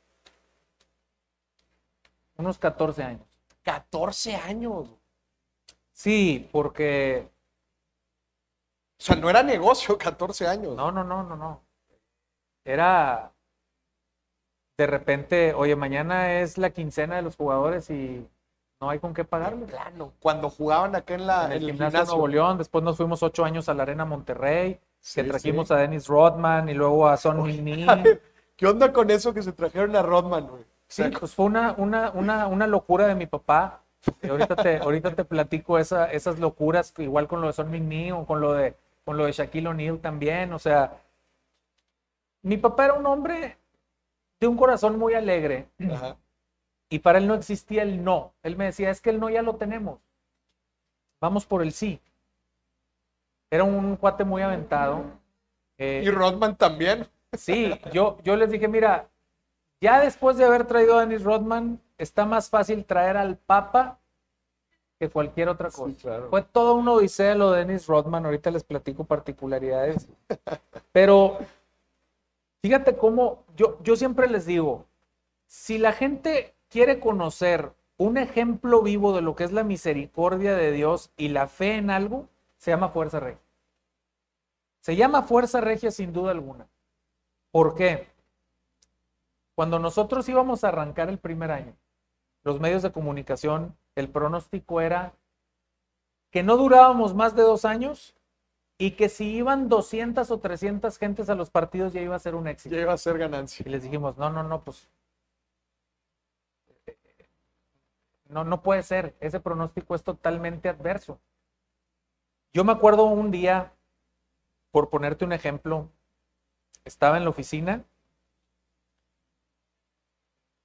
unos 14 años. 14 años. Sí, porque... O sea, no era negocio 14 años. No, no, no, no, no. Era... De repente, oye, mañana es la quincena de los jugadores y no hay con qué pagarle. Plano. Cuando jugaban acá en la en el, gimnasio, Nuevo León, después nos fuimos ocho años a la Arena Monterrey, que trajimos a Dennis Rodman y luego a Son Mini. ¿Qué onda con eso que se trajeron a Rodman, güey? Sí, pues fue una, una, una, una locura de mi papá ahorita te, ahorita te platico esa, esas locuras, igual con lo de Son Migny o con lo de, con lo de Shaquille O'Neal también. O sea, mi papá era un hombre de un corazón muy alegre. Y para él no existía el no. Él me decía, es que el no ya lo tenemos. Vamos por el sí. Era un cuate muy aventado. Eh, y Rodman también. Sí, yo, yo les dije, mira, ya después de haber traído a Dennis Rodman, está más fácil traer al Papa que cualquier otra cosa. Fue todo un odisea lo de Dennis Rodman, ahorita les platico particularidades. Pero fíjate cómo yo, yo siempre les digo, si la gente quiere conocer un ejemplo vivo de lo que es la misericordia de Dios y la fe en algo, se llama fuerza regia. Se llama fuerza regia sin duda alguna. ¿Por qué? Cuando nosotros íbamos a arrancar el primer año, los medios de comunicación, el pronóstico era que no durábamos más de dos años y que si iban 200 o 300 gentes a los partidos ya iba a ser un éxito. Ya iba a ser ganancia. Y les dijimos, no, no, no, pues no, no puede ser. Ese pronóstico es totalmente adverso. Yo me acuerdo un día, por ponerte un ejemplo, estaba en la oficina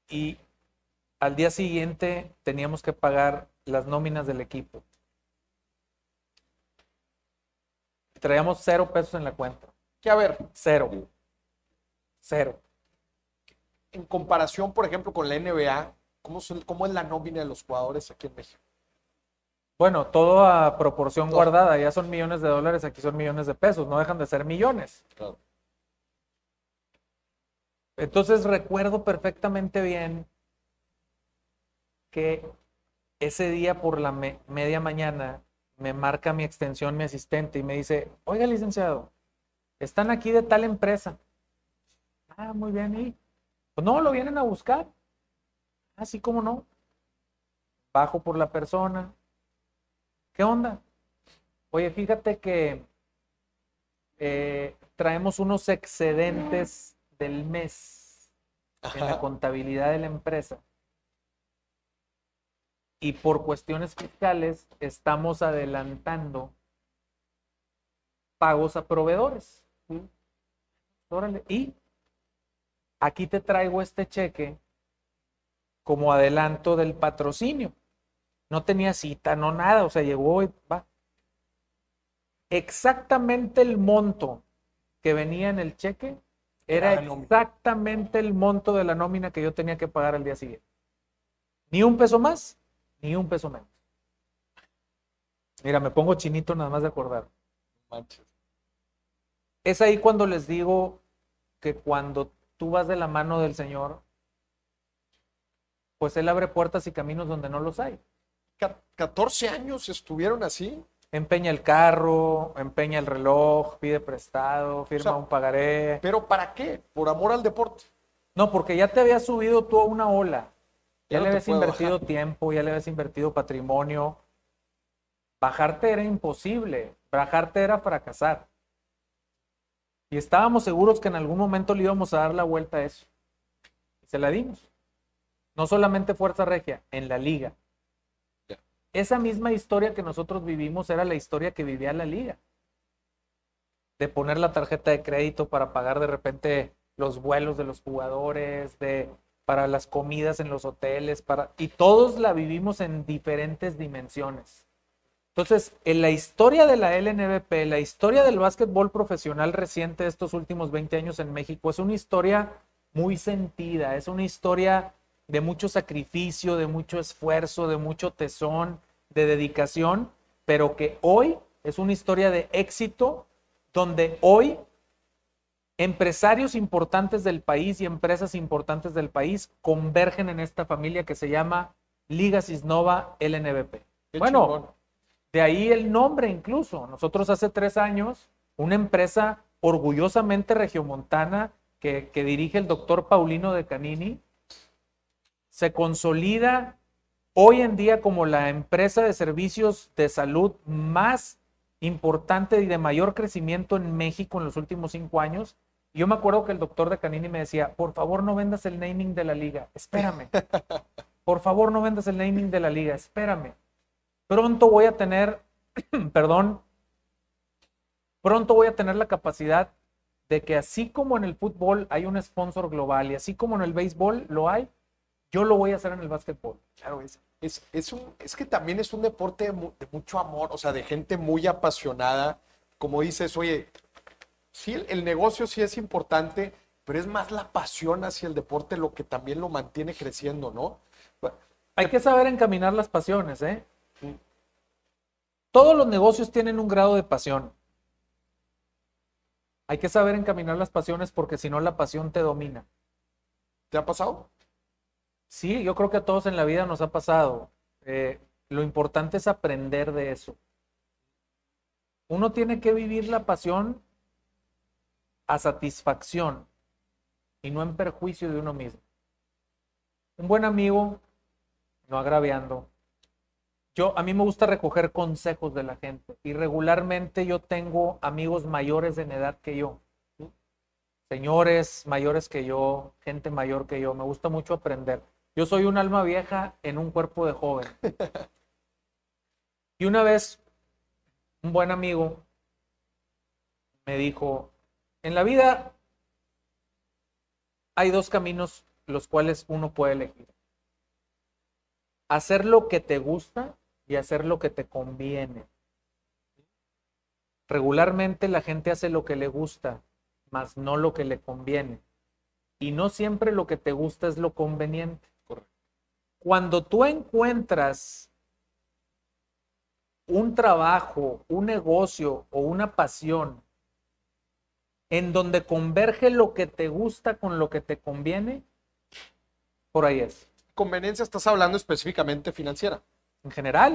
y al día siguiente teníamos que pagar las nóminas del equipo. traíamos cero pesos en la cuenta. Que a ver, Cero. Cero. en comparación, por ejemplo, con la NBA, ¿cómo, son- cómo es la nómina de los jugadores aquí en México? Bueno, todo a proporción Todo. guardada. Ya son millones de dólares, aquí son millones de pesos. No dejan de ser millones. Claro. Entonces recuerdo perfectamente bien que ese día por la me- media mañana me marca mi extensión, mi asistente, y me dice, oiga, licenciado, están aquí de tal empresa. Ah, muy bien, ¿y? Pues no, lo vienen a buscar. Así como no. Bajo por la persona. ¿Qué onda? Oye, fíjate que eh, traemos unos excedentes del mes en la contabilidad de la empresa. Y por cuestiones fiscales estamos adelantando pagos a proveedores. Órale. Y aquí te traigo este cheque como adelanto del patrocinio. No tenía cita, no nada, o sea, llegó y va. Exactamente el monto que venía en el cheque era exactamente el monto de la nómina que yo tenía que pagar al día siguiente. Ni un peso más, ni un peso menos. Mira, me pongo chinito nada más de acordar. Manches. Es ahí cuando les digo que cuando tú vas de la mano del Señor, pues Él abre puertas y caminos donde no los hay. Ca- 14 años estuvieron así. Empeña el carro, empeña el reloj, pide prestado, firma sea, un pagaré. ¿Pero para qué? Por amor al deporte. No, porque ya te habías subido tú a una ola. Ya Ya, no le habías invertido bajar. tiempo, ya le habías invertido patrimonio. Bajarte era imposible. Bajarte era fracasar. Y estábamos seguros que en algún momento le íbamos a dar la vuelta a eso. Y se la dimos. No solamente Fuerza Regia, en la liga. Esa misma historia que nosotros vivimos era la historia que vivía la liga. De poner la tarjeta de crédito para pagar de repente los vuelos de los jugadores, de para las comidas en los hoteles, para y todos la vivimos en diferentes dimensiones. Entonces, en la historia de la LNBP, la historia del básquetbol profesional reciente de estos últimos 20 años en México es una historia muy sentida, es una historia de mucho sacrificio, de mucho esfuerzo, de mucho tesón, de dedicación, pero que hoy es una historia de éxito donde hoy empresarios importantes del país y empresas importantes del país convergen en esta familia que se llama Liga Cisnova LNBP. Qué bueno, chingón. de ahí el nombre incluso. Nosotros hace tres años, una empresa orgullosamente regiomontana que, que dirige el doctor Paulino de Canini, se consolida hoy en día como la empresa de servicios de salud más importante y de mayor crecimiento en México en los últimos cinco años. Yo me acuerdo que el doctor de Canini me decía, por favor no vendas el naming de la liga, espérame. Por favor no vendas el naming de la liga, espérame. Pronto voy a tener, perdón, pronto voy a tener la capacidad de que así como en el fútbol hay un sponsor global y así como en el béisbol lo hay, yo lo voy a hacer en el básquetbol. Claro, es, es, es, un, es que también es un deporte de, mu- de mucho amor, o sea, de gente muy apasionada. Como dices, oye, sí, el, el negocio sí es importante, pero es más la pasión hacia el deporte lo que también lo mantiene creciendo, ¿no? Hay que saber encaminar las pasiones, ¿eh? Todos los negocios tienen un grado de pasión. Hay que saber encaminar las pasiones porque si no la pasión te domina. ¿Te ha pasado? Sí, yo creo que a todos en la vida nos ha pasado. Eh, lo importante es aprender de eso. Uno tiene que vivir la pasión a satisfacción y no en perjuicio de uno mismo. Un buen amigo, no agraviando. Yo a mí me gusta recoger consejos de la gente y regularmente yo tengo amigos mayores en edad que yo. Señores mayores que yo, gente mayor que yo, me gusta mucho aprender. Yo soy un alma vieja en un cuerpo de joven. Y una vez un buen amigo me dijo, en la vida hay dos caminos los cuales uno puede elegir. Hacer lo que te gusta y hacer lo que te conviene. regularmente la gente hace lo que le gusta, mas no lo que le conviene. Y no siempre lo que te gusta es lo conveniente. Cuando tú encuentras un trabajo, un negocio o una pasión en donde converge lo que te gusta con lo que te conviene, por ahí es. Conveniencia estás hablando específicamente financiera. En general.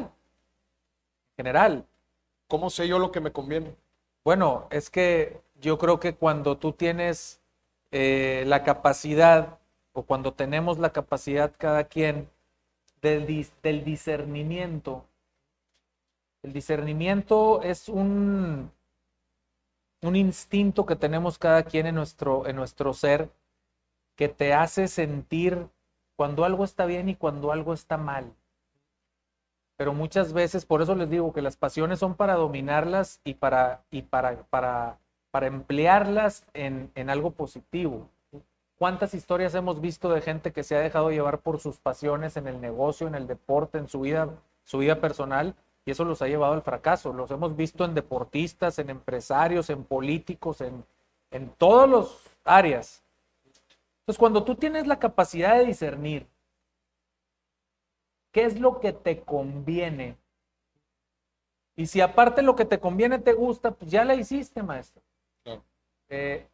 En general. ¿Cómo sé yo lo que me conviene? Bueno, es que yo creo que cuando tú tienes eh, la capacidad o cuando tenemos la capacidad cada quien del, del discernimiento, el discernimiento es un, un instinto que tenemos cada quien en nuestro, en nuestro ser que te hace sentir cuando algo está bien y cuando algo está mal. Pero muchas veces, por eso les digo que las pasiones son para dominarlas y para, y para, para, para emplearlas en, en algo positivo. ¿Cuántas historias hemos visto de gente que se ha dejado llevar por sus pasiones en el negocio, en el deporte, en su vida, su vida personal? Y eso los ha llevado al fracaso. Los hemos visto en deportistas, en empresarios, en políticos, en, en todas las áreas. Entonces, cuando tú tienes la capacidad de discernir qué es lo que te conviene, y si aparte lo que te conviene te gusta, pues ya la hiciste, maestro. Eh,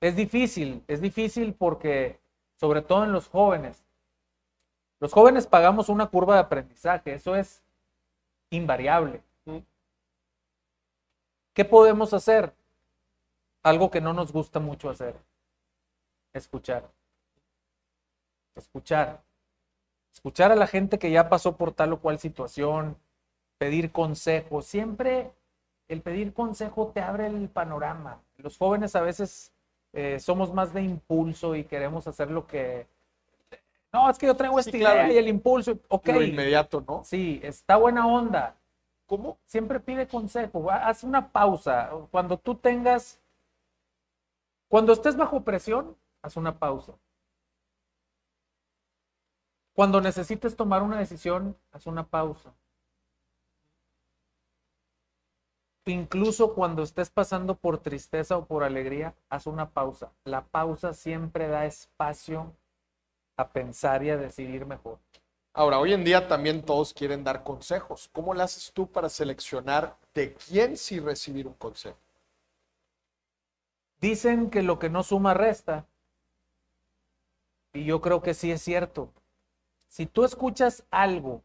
es difícil, es difícil porque, sobre todo en los jóvenes, los jóvenes pagamos una curva de aprendizaje, eso es invariable. ¿Qué podemos hacer? Algo que no nos gusta mucho hacer. Escuchar. Escuchar. Escuchar a la gente que ya pasó por tal o cual situación, pedir consejo. Siempre el pedir consejo te abre el panorama. Los jóvenes a veces eh, somos más de impulso y queremos hacer lo que no, es que yo traigo idea y el impulso. Ok. Lo inmediato, ¿no? Sí, está buena onda. ¿Cómo? Siempre pide consejo. Haz una pausa. Cuando tú tengas. Cuando estés bajo presión, haz una pausa. Cuando necesites tomar una decisión, haz una pausa. Incluso cuando estés pasando por tristeza o por alegría, haz una pausa. La pausa siempre da espacio a pensar y a decidir mejor. Ahora, hoy en día también todos quieren dar consejos. ¿Cómo le haces tú para seleccionar de quién sí recibir un consejo? Dicen que lo que no suma resta. Y yo creo que sí es cierto. Si tú escuchas algo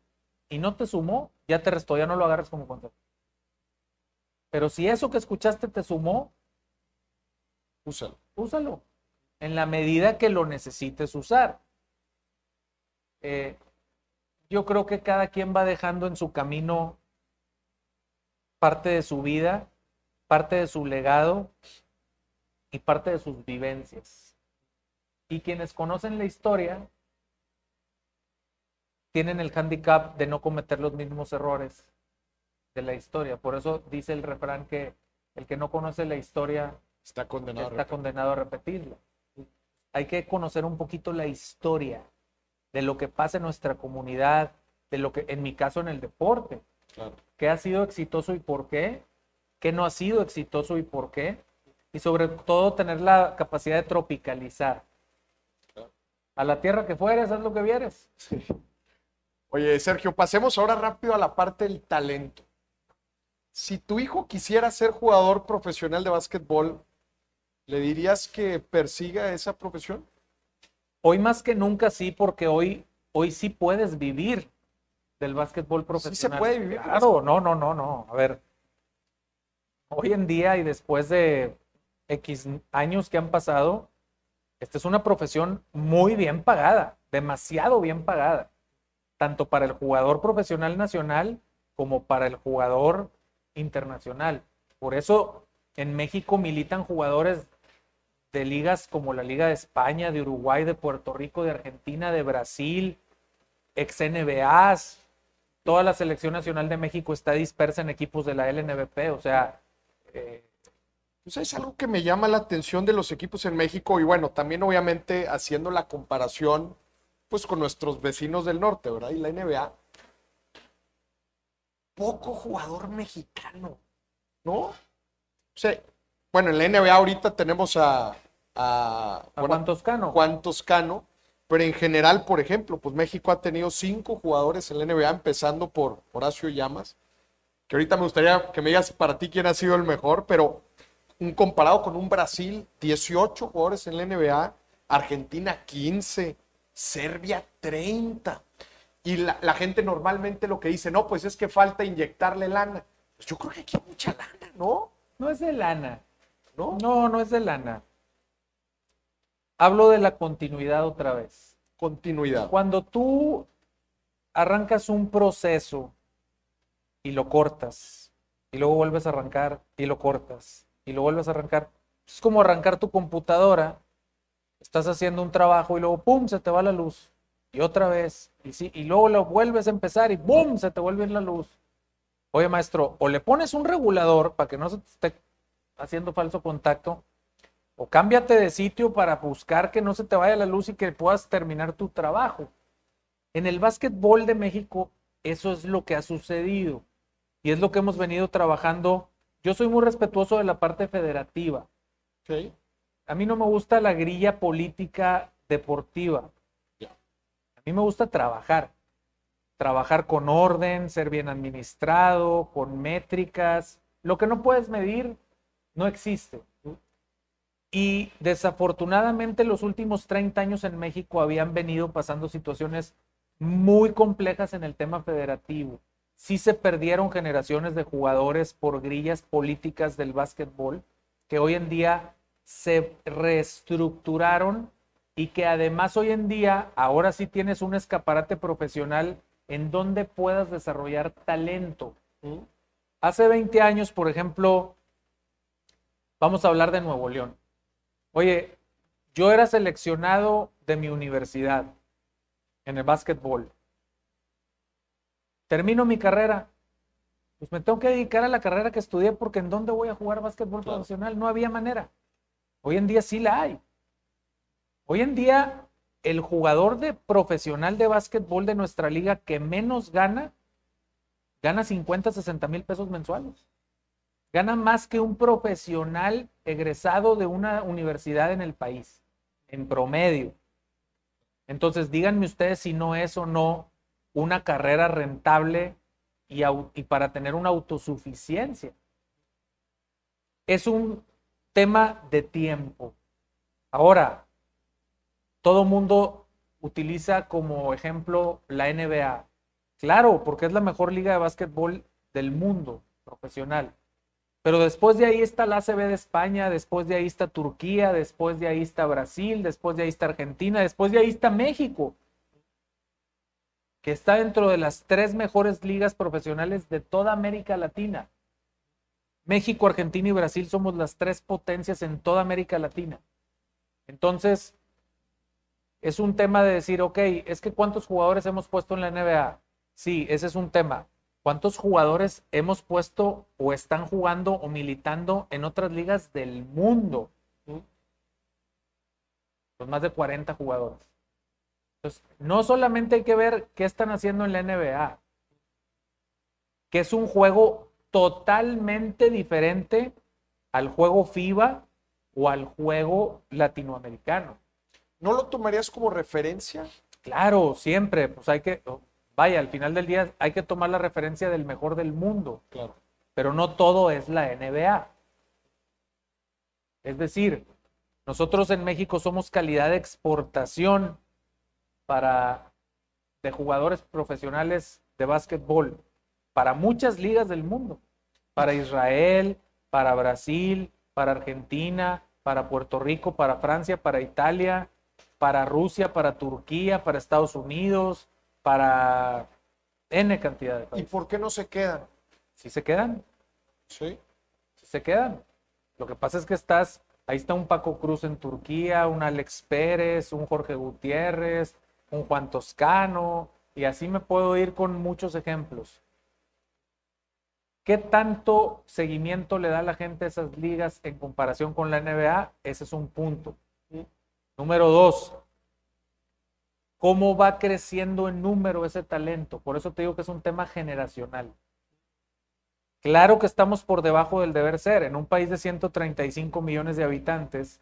y no te sumó, ya te restó, ya no lo agarres como consejo. Pero si eso que escuchaste te sumó, úsalo. Úsalo. En la medida que lo necesites usar. Eh, yo creo que cada quien va dejando en su camino parte de su vida, parte de su legado y parte de sus vivencias. Y quienes conocen la historia tienen el handicap de no cometer los mismos errores de la historia. Por eso dice el refrán que el que no conoce la historia está condenado, está condenado a repetirla. Hay que conocer un poquito la historia de lo que pasa en nuestra comunidad, de lo que, en mi caso, en el deporte. ¿Qué ha sido exitoso y por qué? ¿Qué no ha sido exitoso y por qué? Y sobre todo tener la capacidad de tropicalizar. A la tierra que fueres, haz lo que vieres. Oye, Sergio, pasemos ahora rápido a la parte del talento. Si tu hijo quisiera ser jugador profesional de básquetbol, ¿le dirías que persiga esa profesión? Hoy más que nunca sí, porque hoy, hoy sí puedes vivir del básquetbol profesional. Sí se puede vivir. Claro, no, no, no, no. A ver, hoy en día y después de X años que han pasado, esta es una profesión muy bien pagada, demasiado bien pagada, tanto para el jugador profesional nacional como para el jugador internacional. Por eso en México militan jugadores de ligas como la Liga de España, de Uruguay, de Puerto Rico, de Argentina, de Brasil, ex NBAs, toda la selección nacional de México está dispersa en equipos de la LNBP, o sea... Eh, pues es algo que me llama la atención de los equipos en México y bueno, también obviamente haciendo la comparación pues con nuestros vecinos del norte, ¿verdad? Y la NBA. Poco jugador mexicano, ¿no? Sí. Bueno, en la NBA ahorita tenemos a... A, ¿A Juan Toscano. Juan Toscano. Pero en general, por ejemplo, pues México ha tenido cinco jugadores en la NBA, empezando por Horacio Llamas, que ahorita me gustaría que me digas para ti quién ha sido el mejor, pero un comparado con un Brasil, 18 jugadores en la NBA, Argentina 15, Serbia 30. Y la, la, gente normalmente lo que dice, no, pues es que falta inyectarle lana. Pues yo creo que aquí hay mucha lana, ¿no? No es de lana. ¿No? No, no es de lana. Hablo de la continuidad otra vez. Continuidad. Cuando tú arrancas un proceso y lo cortas, y luego vuelves a arrancar y lo cortas, y lo vuelves a arrancar, es como arrancar tu computadora, estás haciendo un trabajo y luego ¡pum! se te va la luz. Y otra vez, y, sí, y luego lo vuelves a empezar y ¡pum! se te vuelve la luz. Oye, maestro, o le pones un regulador para que no se te esté haciendo falso contacto, o cámbiate de sitio para buscar que no se te vaya la luz y que puedas terminar tu trabajo. En el básquetbol de México, eso es lo que ha sucedido y es lo que hemos venido trabajando. Yo soy muy respetuoso de la parte federativa. Okay. A mí no me gusta la grilla política deportiva. Yeah. A mí me gusta trabajar. Trabajar con orden, ser bien administrado, con métricas. Lo que no puedes medir no existe. Y desafortunadamente los últimos 30 años en México habían venido pasando situaciones muy complejas en el tema federativo. Sí se perdieron generaciones de jugadores por grillas políticas del básquetbol que hoy en día se reestructuraron y que además hoy en día ahora sí tienes un escaparate profesional en donde puedas desarrollar talento. Hace 20 años, por ejemplo, vamos a hablar de Nuevo León. Oye, yo era seleccionado de mi universidad en el básquetbol. Termino mi carrera. Pues me tengo que dedicar a la carrera que estudié porque ¿en dónde voy a jugar básquetbol claro. profesional? No había manera. Hoy en día sí la hay. Hoy en día el jugador de profesional de básquetbol de nuestra liga que menos gana, gana 50, 60 mil pesos mensuales gana más que un profesional egresado de una universidad en el país, en promedio. Entonces, díganme ustedes si no es o no una carrera rentable y, y para tener una autosuficiencia. Es un tema de tiempo. Ahora, todo mundo utiliza como ejemplo la NBA. Claro, porque es la mejor liga de básquetbol del mundo profesional. Pero después de ahí está la ACB de España, después de ahí está Turquía, después de ahí está Brasil, después de ahí está Argentina, después de ahí está México, que está dentro de las tres mejores ligas profesionales de toda América Latina. México, Argentina y Brasil somos las tres potencias en toda América Latina. Entonces, es un tema de decir, ok, es que cuántos jugadores hemos puesto en la NBA. Sí, ese es un tema. ¿Cuántos jugadores hemos puesto o están jugando o militando en otras ligas del mundo? Pues más de 40 jugadores. Entonces, no solamente hay que ver qué están haciendo en la NBA, que es un juego totalmente diferente al juego FIBA o al juego latinoamericano. ¿No lo tomarías como referencia? Claro, siempre, pues hay que, vaya, al final del día hay que tomar la referencia del mejor del mundo. Claro. Pero no todo es la NBA. Es decir, nosotros en México somos calidad de exportación para de jugadores profesionales de básquetbol para muchas ligas del mundo, para Israel, para Brasil, para Argentina, para Puerto Rico, para Francia, para Italia, para Rusia, para Turquía, para Estados Unidos, para N cantidad de países. ¿Y por qué no se quedan? Sí se quedan. Sí. Sí se quedan. Lo que pasa es que estás, ahí está un Paco Cruz en Turquía, un Alex Pérez, un Jorge Gutiérrez, un Juan Toscano, y así me puedo ir con muchos ejemplos. ¿Qué tanto seguimiento le da la gente a esas ligas en comparación con la NBA? Ese es un punto. Número dos, cómo va creciendo en número ese talento. Por eso te digo que es un tema generacional. Claro que estamos por debajo del deber ser. En un país de 135 millones de habitantes,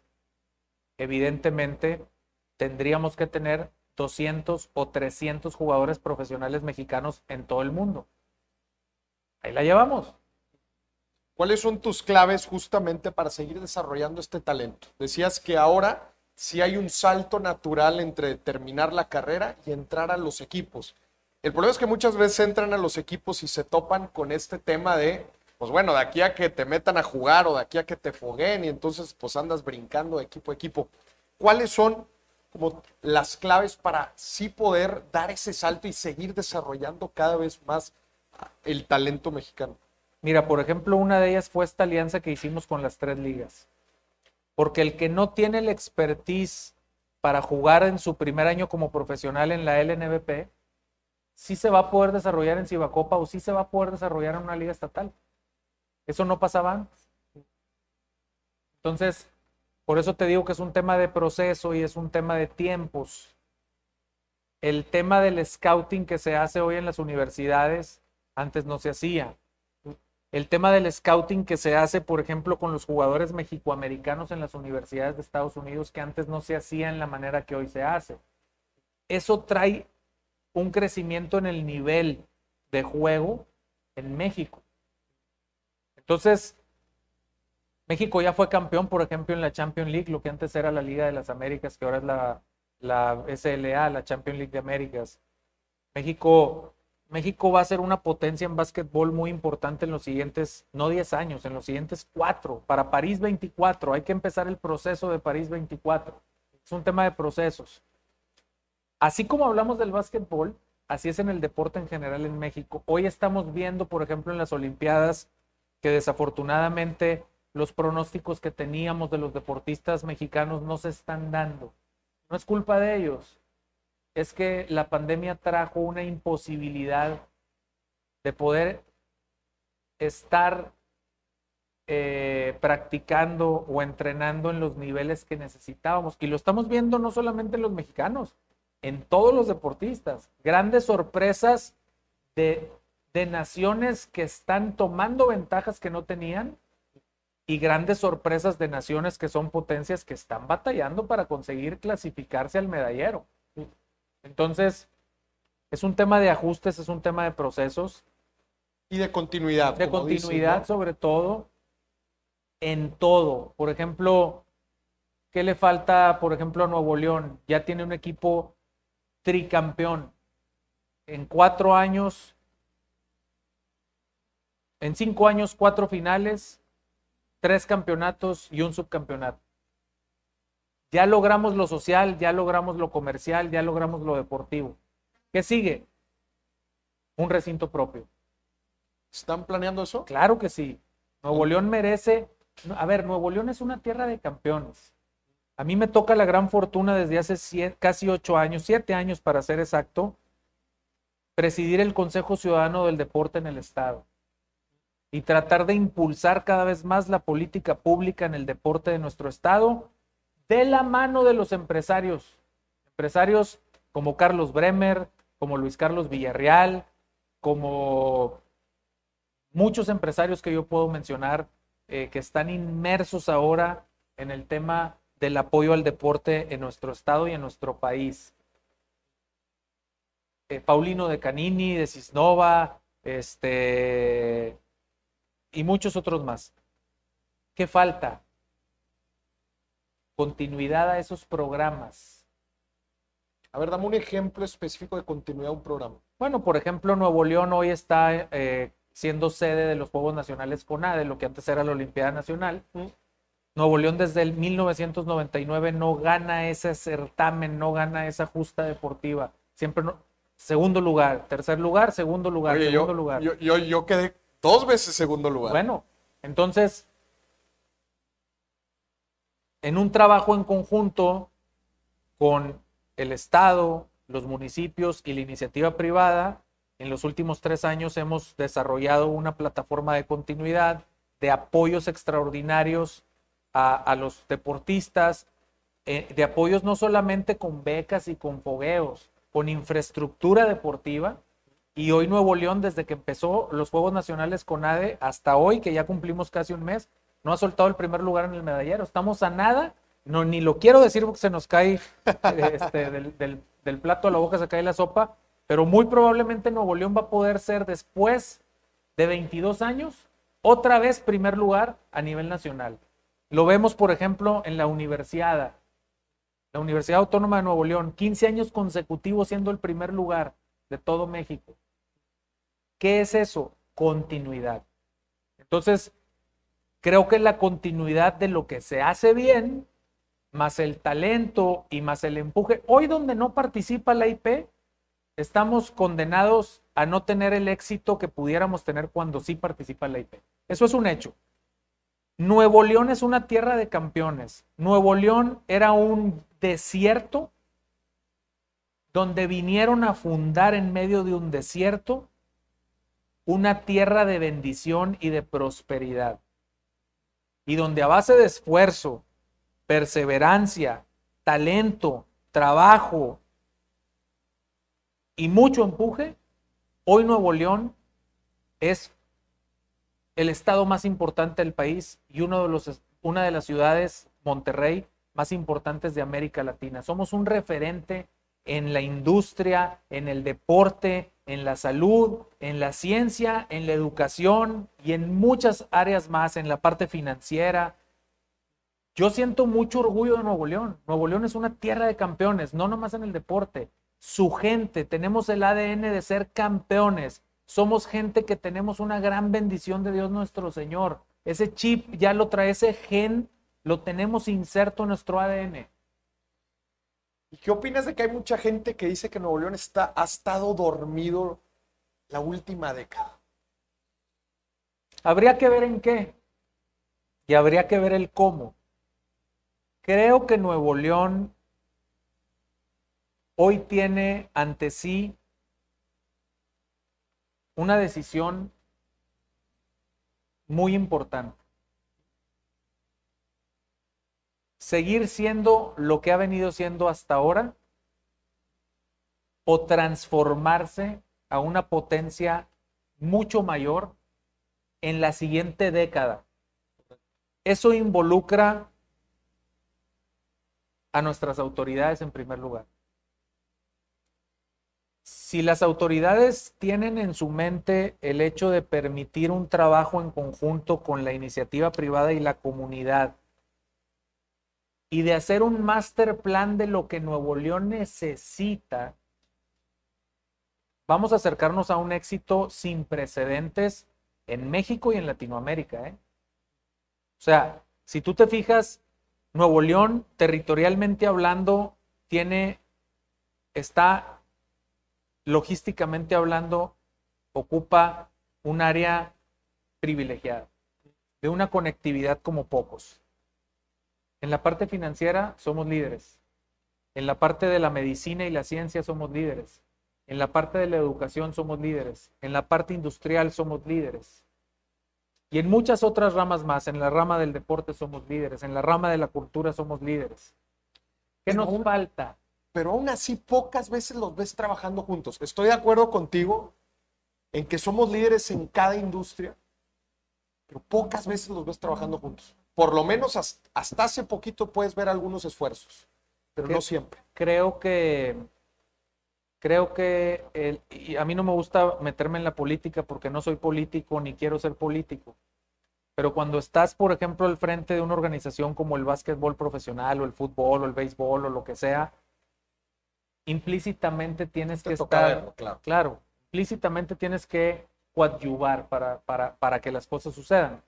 evidentemente tendríamos que tener 200 o 300 jugadores profesionales mexicanos en todo el mundo. Ahí la llevamos. ¿Cuáles son tus claves justamente para seguir desarrollando este talento? Decías que ahora sí hay un salto natural entre terminar la carrera y entrar a los equipos. El problema es que muchas veces entran a los equipos y se topan con este tema de, pues bueno, de aquí a que te metan a jugar o de aquí a que te foguen y entonces pues andas brincando equipo a equipo. ¿Cuáles son como las claves para sí poder dar ese salto y seguir desarrollando cada vez más el talento mexicano? Mira, por ejemplo, una de ellas fue esta alianza que hicimos con las tres ligas. Porque el que no tiene el expertise para jugar en su primer año como profesional en la LNBP, sí se va a poder desarrollar en Cibacopa o sí se va a poder desarrollar en una liga estatal. Eso no pasaba antes. Entonces, por eso te digo que es un tema de proceso y es un tema de tiempos. El tema del scouting que se hace hoy en las universidades, antes no se hacía. El tema del scouting que se hace, por ejemplo, con los jugadores mexicoamericanos en las universidades de Estados Unidos, que antes no se hacía en la manera que hoy se hace. Eso trae un crecimiento en el nivel de juego en México. Entonces, México ya fue campeón, por ejemplo, en la Champions League, lo que antes era la Liga de las Américas, que ahora es la, la SLA, la Champions League de Américas. México, México va a ser una potencia en básquetbol muy importante en los siguientes, no 10 años, en los siguientes 4, para París 24. Hay que empezar el proceso de París 24. Es un tema de procesos. Así como hablamos del básquetbol, así es en el deporte en general en México. Hoy estamos viendo, por ejemplo, en las Olimpiadas, que desafortunadamente los pronósticos que teníamos de los deportistas mexicanos no se están dando. No es culpa de ellos, es que la pandemia trajo una imposibilidad de poder estar eh, practicando o entrenando en los niveles que necesitábamos. Y lo estamos viendo no solamente en los mexicanos, en todos los deportistas. Grandes sorpresas de, naciones que están tomando ventajas que no tenían y grandes sorpresas de naciones que son potencias que están batallando para conseguir clasificarse al medallero. Entonces, es un tema de ajustes, es un tema de procesos. Y de continuidad. De continuidad, sobre todo, en todo. Por ejemplo, ¿qué le falta, por ejemplo, a Nuevo León? Ya tiene un equipo tricampeón. En cuatro años, en cinco años, cuatro finales, tres campeonatos y un subcampeonato. Ya logramos lo social, ya logramos lo comercial, ya logramos lo deportivo. ¿Qué sigue? Un recinto propio. ¿Están planeando eso? Claro que sí. Nuevo León merece. A ver, Nuevo León es una tierra de campeones. A mí me toca la gran fortuna desde hace casi ocho años, siete años para ser exacto, presidir el Consejo Ciudadano del Deporte en el Estado y tratar de impulsar cada vez más la política pública en el deporte de nuestro Estado de la mano de los empresarios. Empresarios como Carlos Bremer, como Luis Carlos Villarreal, como muchos empresarios que yo puedo mencionar eh, que están inmersos ahora en el tema del apoyo al deporte en nuestro estado y en nuestro país. Eh, Paulino de Canini, de Cisnova, este, y muchos otros más. ¿Qué falta? Continuidad a esos programas. A ver, dame un ejemplo específico de continuidad a un programa. Bueno, por ejemplo, Nuevo León hoy está eh, siendo sede de los Juegos Nacionales CONADE, lo que antes era la Olimpiada Nacional. Nuevo León desde el 1999 no gana ese certamen, no gana esa justa deportiva. Siempre no, segundo lugar, tercer lugar, segundo lugar, segundo lugar. Yo, yo, quedé dos veces segundo lugar. Bueno, entonces, en un trabajo en conjunto con el Estado, los municipios y la iniciativa privada, en los últimos tres años hemos desarrollado una plataforma de continuidad, de apoyos extraordinarios a, los deportistas, eh, de apoyos no solamente con becas y con fogueos, con infraestructura deportiva. Y hoy Nuevo León, desde que empezó los Juegos Nacionales con ADE hasta hoy, que ya cumplimos casi un mes, no ha soltado el primer lugar en el medallero. Estamos a nada, no, ni lo quiero decir porque se nos cae este, del, del plato a la boca, se cae la sopa, pero muy probablemente Nuevo León va a poder ser después de 22 años otra vez primer lugar a nivel nacional. Lo vemos, por ejemplo, en la universidad, la Universidad Autónoma de Nuevo León, 15 años consecutivos siendo el primer lugar de todo México. ¿Qué es eso? Continuidad. Entonces, creo que la continuidad de lo que se hace bien, más el talento y más el empuje. Hoy donde no participa la IP, estamos condenados a no tener el éxito que pudiéramos tener cuando sí participa la IP. Eso es un hecho. Nuevo León es una tierra de campeones. Nuevo León era un desierto donde vinieron a fundar en medio de un desierto una tierra de bendición y de prosperidad. Y donde a base de esfuerzo, perseverancia, talento, trabajo y mucho empuje, hoy Nuevo León es el estado más importante del país y uno de los, una de las ciudades, Monterrey, más importantes de América Latina. Somos un referente en la industria, en el deporte, en la salud, en la ciencia, en la educación y en muchas áreas más, en la parte financiera. Yo siento mucho orgullo de Nuevo León. Nuevo León es una tierra de campeones, no nomás en el deporte. Su gente, tenemos el ADN de ser campeones. Somos gente que tenemos una gran bendición de Dios nuestro Señor. Ese chip ya lo trae, ese gen lo tenemos inserto en nuestro ADN. ¿Y qué opinas de que hay mucha gente que dice que Nuevo León está, ha estado dormido la última década? Habría que ver en qué y habría que ver el cómo. Creo que Nuevo León hoy tiene ante sí una decisión muy importante. Seguir siendo lo que ha venido siendo hasta ahora o transformarse a una potencia mucho mayor en la siguiente década. Eso involucra a nuestras autoridades en primer lugar. Si las autoridades tienen en su mente el hecho de permitir un trabajo en conjunto con la iniciativa privada y la comunidad, y de hacer un master plan de lo que Nuevo León necesita, vamos a acercarnos a un éxito sin precedentes en México y en Latinoamérica. ¿eh? O sea, si tú te fijas, Nuevo León, territorialmente hablando, tiene, está logísticamente hablando, ocupa un área privilegiada, de una conectividad como pocos. En la parte financiera somos líderes. En la parte de la medicina y la ciencia somos líderes. En la parte de la educación somos líderes. En la parte industrial somos líderes. Y en muchas otras ramas más. En la rama del deporte somos líderes. En la rama de la cultura somos líderes. ¿Qué nos falta? Pero aún así pocas veces los ves trabajando juntos. Estoy de acuerdo contigo en que somos líderes en cada industria, pero pocas veces los ves trabajando juntos por lo menos hasta hace poquito puedes ver algunos esfuerzos, pero no siempre. Creo que creo que y a mí no me gusta meterme en la política porque no soy político ni quiero ser político. Pero cuando estás, por ejemplo, al frente de una organización como el básquetbol profesional o el fútbol o el béisbol o lo que sea, implícitamente tienes que estar, claro. claro. implícitamente tienes que coadyuvar para, para, para que las cosas sucedan.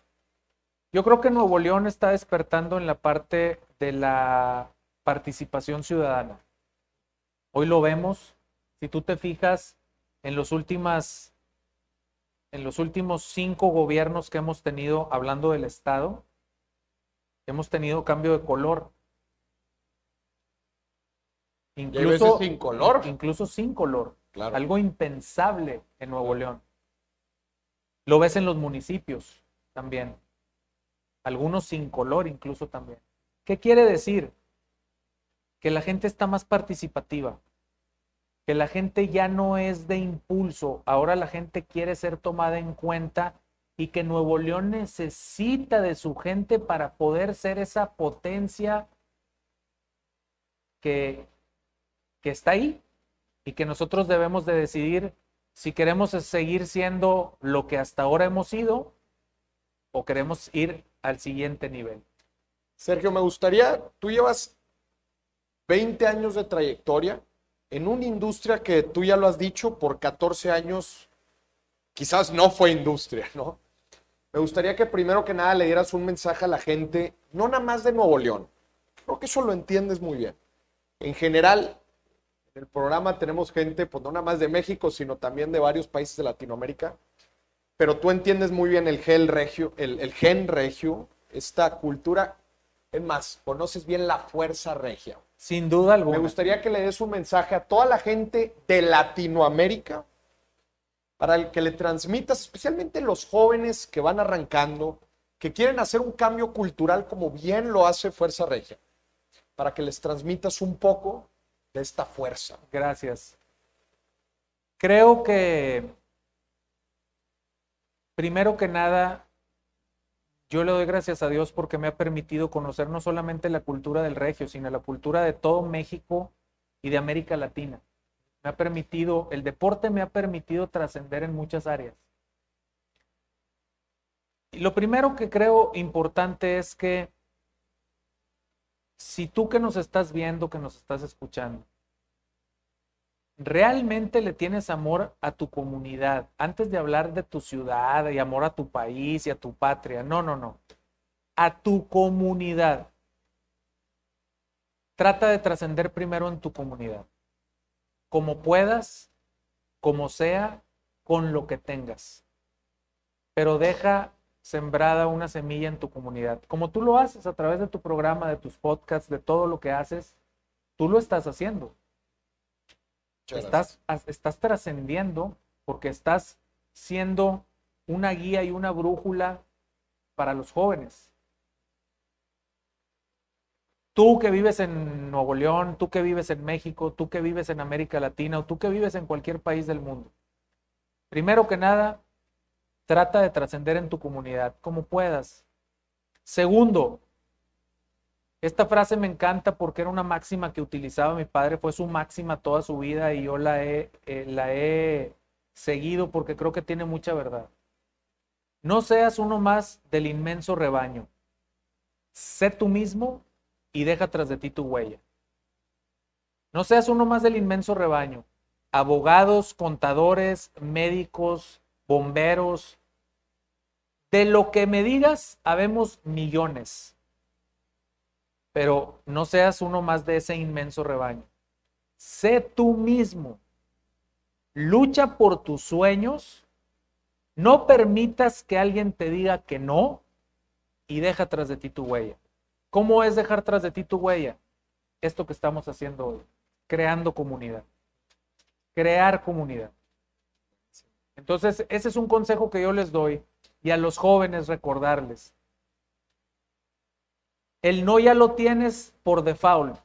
Yo creo que Nuevo León está despertando en la parte de la participación ciudadana. Hoy lo vemos, si tú te fijas en los últimas en los últimos cinco gobiernos que hemos tenido hablando del Estado, hemos tenido cambio de color. Incluso sin color. Incluso sin color. Algo impensable en Nuevo León. Lo ves en los municipios también algunos sin color incluso también. ¿Qué quiere decir? Que la gente está más participativa, que la gente ya no es de impulso, ahora la gente quiere ser tomada en cuenta y que Nuevo León necesita de su gente para poder ser esa potencia que, que está ahí y que nosotros debemos de decidir si queremos seguir siendo lo que hasta ahora hemos sido o queremos ir al siguiente nivel. Sergio, me gustaría, tú llevas 20 años de trayectoria en una industria que tú ya lo has dicho, por 14 años quizás no fue industria, ¿no? Me gustaría que primero que nada le dieras un mensaje a la gente, no nada más de Nuevo León, creo que eso lo entiendes muy bien. En general, en el programa tenemos gente, pues no nada más de México, sino también de varios países de Latinoamérica, pero tú entiendes muy bien el gen regio, el, el gen regio, esta cultura, es más, conoces bien la fuerza regia. Sin duda alguna. Me gustaría que le des un mensaje a toda la gente de Latinoamérica para el que le transmitas, especialmente los jóvenes que van arrancando, que quieren hacer un cambio cultural como bien lo hace Fuerza Regia, para que les transmitas un poco de esta fuerza. Gracias. Creo que, primero que nada, yo le doy gracias a Dios porque me ha permitido conocer no solamente la cultura del regio, sino la cultura de todo México y de América Latina. Me ha permitido, el deporte me ha permitido trascender en muchas áreas. Y lo primero que creo importante es que si tú que nos estás viendo, que nos estás escuchando, realmente le tienes amor a tu comunidad, antes de hablar de tu ciudad y amor a tu país y a tu patria, no, no, no, a tu comunidad. Trata de trascender primero en tu comunidad, como puedas, como sea, con lo que tengas. Pero deja sembrada una semilla en tu comunidad. Como tú lo haces a través de tu programa, de tus podcasts, de todo lo que haces, tú lo estás haciendo Estás, estás trascendiendo porque estás siendo una guía y una brújula para los jóvenes. Tú que vives en Nuevo León, tú que vives en México, tú que vives en América Latina o tú que vives en cualquier país del mundo. Primero que nada, trata de trascender en tu comunidad como puedas. Segundo, esta frase me encanta porque era una máxima que utilizaba mi padre, fue su máxima toda su vida y yo la he, eh, seguido porque creo que tiene mucha verdad. No seas uno más del inmenso rebaño. Sé tú mismo y deja tras de ti tu huella. No seas uno más del inmenso rebaño. Abogados, contadores, médicos, bomberos. De lo que me digas, habemos millones pero no seas uno más de ese inmenso rebaño. Sé tú mismo. Lucha por tus sueños. No permitas que alguien te diga que no y deja tras de ti tu huella. ¿Cómo es dejar tras de ti tu huella? Esto que estamos haciendo hoy, creando comunidad. Crear comunidad. Entonces, ese es un consejo que yo les doy y a los jóvenes recordarles el no ya lo tienes por default.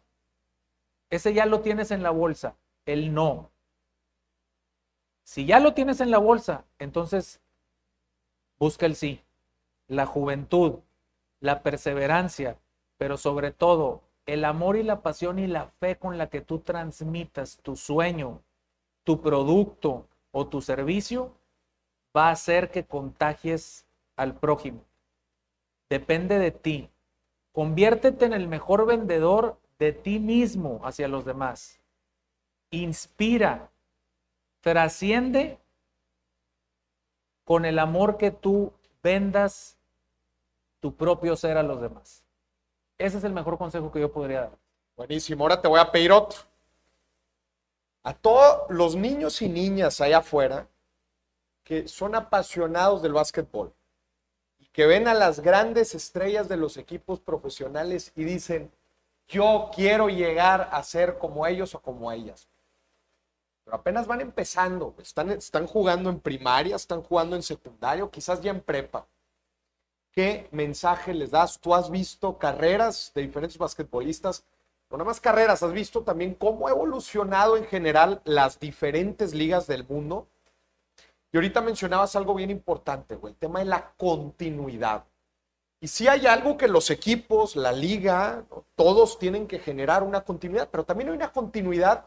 Ese ya lo tienes en la bolsa. El no. Si ya lo tienes en la bolsa, entonces busca el sí. La juventud, la perseverancia, pero sobre todo el amor y la pasión y la fe con la que tú transmitas tu sueño, tu producto o tu servicio, va a hacer que contagies al prójimo. Depende de ti. Conviértete en el mejor vendedor de ti mismo hacia los demás. Inspira, trasciende con el amor que tú vendas tu propio ser a los demás. Ese es el mejor consejo que yo podría dar. Buenísimo, ahora te voy a pedir otro. A todos los niños y niñas allá afuera que son apasionados del básquetbol, que ven a las grandes estrellas de los equipos profesionales y dicen, yo quiero llegar a ser como ellos o como ellas. Pero apenas van empezando, están, están jugando en primaria, están jugando en secundario, quizás ya en prepa. ¿Qué mensaje les das? Tú has visto carreras de diferentes basquetbolistas no nada más carreras, has visto también cómo ha evolucionado en general las diferentes ligas del mundo. Y ahorita mencionabas algo bien importante, güey, el tema de la continuidad. Y si hay algo que los equipos, la liga, todos tienen que generar una continuidad, pero también hay una continuidad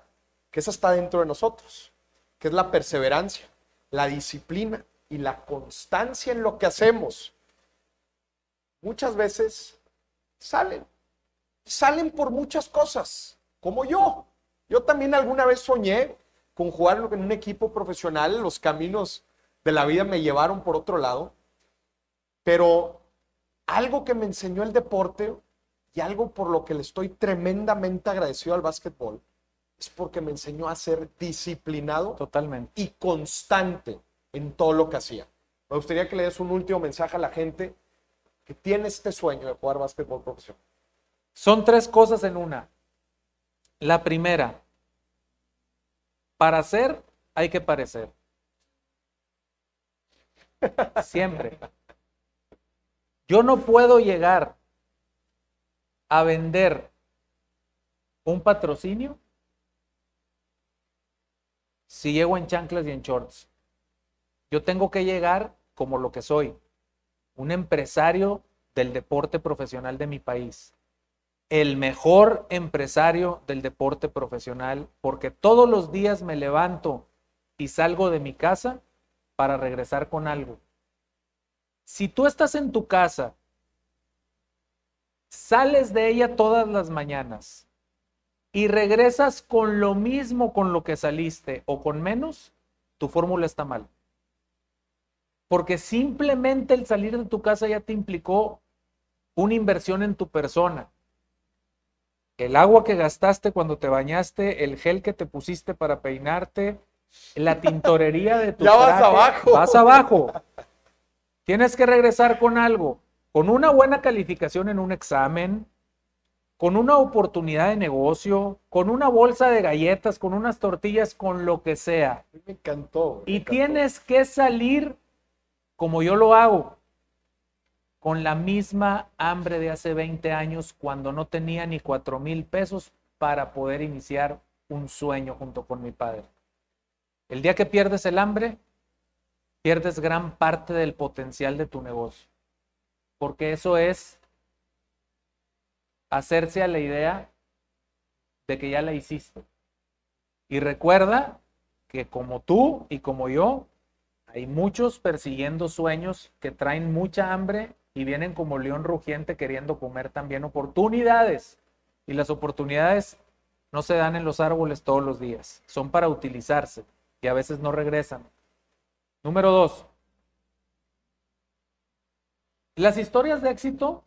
que esa está dentro de nosotros, que es la perseverancia, la disciplina y la constancia en lo que hacemos. Muchas veces salen, salen por muchas cosas, como yo. Yo también alguna vez soñé con jugar en un equipo profesional, los caminos de la vida me llevaron por otro lado, pero algo que me enseñó el deporte y algo por lo que le estoy tremendamente agradecido al básquetbol es porque me enseñó a ser disciplinado Totalmente. y constante en todo lo que hacía. Me gustaría que le des un último mensaje a la gente que tiene este sueño de jugar básquetbol profesional. Son tres cosas en una. La primera, para ser hay que parecer. Siempre. Yo no puedo llegar a vender un patrocinio si llego en chanclas y en shorts. Yo tengo que llegar como lo que soy, un empresario del deporte profesional de mi país, el mejor empresario del deporte profesional, porque todos los días me levanto y salgo de mi casa para regresar con algo. Si tú estás en tu casa, sales de ella todas las mañanas y regresas con lo mismo con lo que saliste o con menos, tu fórmula está mal. Porque simplemente el salir de tu casa ya te implicó una inversión en tu persona. El agua que gastaste cuando te bañaste, el gel que te pusiste para peinarte, la tintorería de tu Ya vas abajo. Vas abajo. Tienes que regresar con algo, con una buena calificación en un examen, con una oportunidad de negocio, con una bolsa de galletas, con unas tortillas, con lo que sea. Me encantó. me Y encantó. tienes que salir como yo lo hago, con la misma hambre de hace 20 años cuando no tenía ni cuatro mil pesos para poder iniciar un sueño junto con mi padre. El día que pierdes el hambre, pierdes gran parte del potencial de tu negocio, porque eso es hacerse a la idea de que ya la hiciste. Y recuerda que como tú y como yo, hay muchos persiguiendo sueños que traen mucha hambre y vienen como león rugiente queriendo comer también oportunidades. Y las oportunidades no se dan en los árboles todos los días, son para utilizarse y a veces no regresan. Número dos. Las historias de éxito,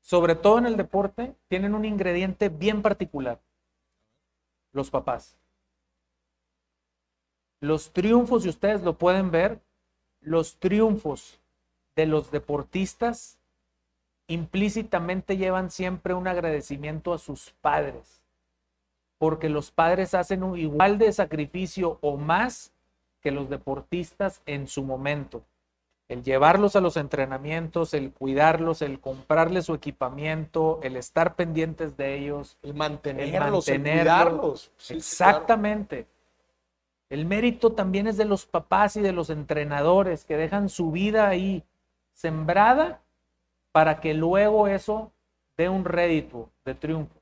sobre todo en el deporte, tienen un ingrediente bien particular. Los papás. Los triunfos, si ustedes lo pueden ver, los triunfos de los deportistas implícitamente llevan siempre un agradecimiento a sus padres, porque los padres hacen un igual de sacrificio o más que los deportistas en su momento. El llevarlos a los entrenamientos, el cuidarlos, el comprarles su equipamiento, el estar pendientes de ellos, El mantenerlos, el mantenerlos. Sí, claro. Exactamente. El mérito también es de los papás y de los entrenadores que dejan su vida ahí sembrada para que luego eso dé un rédito de triunfo.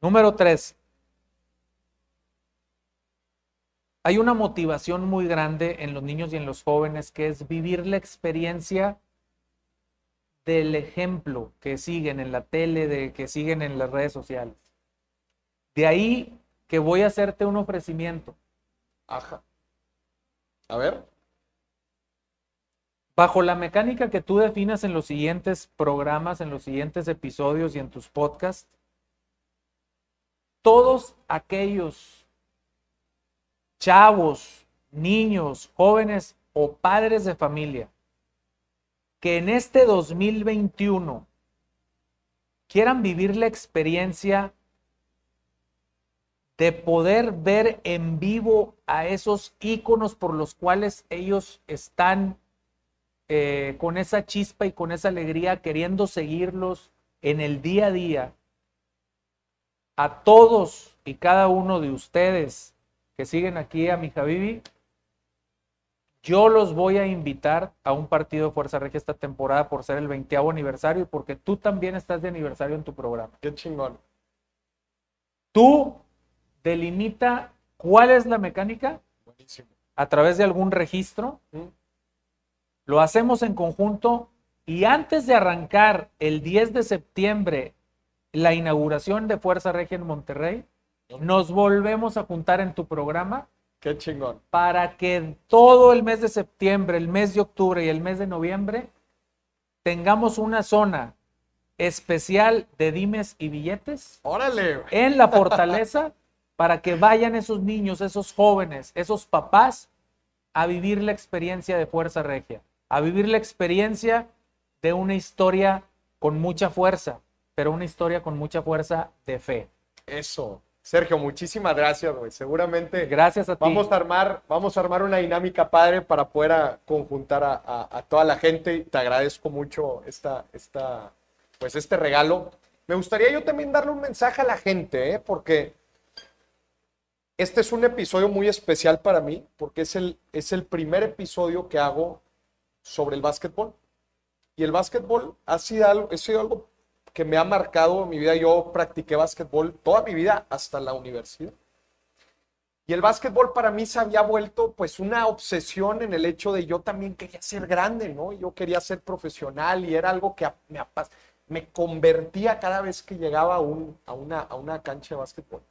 Número tres. Hay una motivación muy grande en los niños y en los jóvenes que es vivir la experiencia del ejemplo que siguen en la tele, de que siguen en las redes sociales. De ahí que voy a hacerte un ofrecimiento. Ajá. A ver. Bajo la mecánica que tú definas en los siguientes programas, en los siguientes episodios y en tus podcasts, todos aquellos chavos, niños, jóvenes o padres de familia que en este 2021 quieran vivir la experiencia de poder ver en vivo a esos íconos por los cuales ellos están eh, con esa chispa y con esa alegría queriendo seguirlos en el día a día, a todos y cada uno de ustedes que siguen aquí a mi Javibi, yo los voy a invitar a un partido de Fuerza Regia esta temporada por ser el 20 aniversario y porque tú también estás de aniversario en tu programa. Qué chingón. Tú delimita cuál es la mecánica Buenísimo. a través de algún registro. ¿Mm? Lo hacemos en conjunto y antes de arrancar el 10 de septiembre la inauguración de Fuerza Regia en Monterrey, nos volvemos a juntar en tu programa. Qué chingón. para que todo el mes de septiembre, el mes de octubre y el mes de noviembre tengamos una zona especial de dimes y billetes Órale, en la fortaleza para que vayan esos niños, esos jóvenes, esos papás a vivir la experiencia de Fuerza Regia, a vivir la experiencia de una historia con mucha fuerza, pero una historia con mucha fuerza de fe. Eso. Sergio, muchísimas gracias, güey. Seguramente Gracias a ti. vamos a armar, vamos a armar una dinámica padre para poder a- conjuntar a, a- a toda la gente. Te agradezco mucho esta, esta, pues este regalo. Me gustaría yo también darle un mensaje a la gente, ¿eh? porque este es un episodio muy especial para mí, porque es el, es el primer episodio que hago sobre el básquetbol. Y el básquetbol ha sido algo, que me ha marcado mi vida. Yo practiqué básquetbol toda mi vida hasta la universidad. Y el básquetbol para mí se había vuelto pues una obsesión en el hecho de yo también quería ser grande, ¿no? Yo quería ser profesional y era algo que me, me convertía cada vez que llegaba a, un- a una, a una cancha de básquetbol.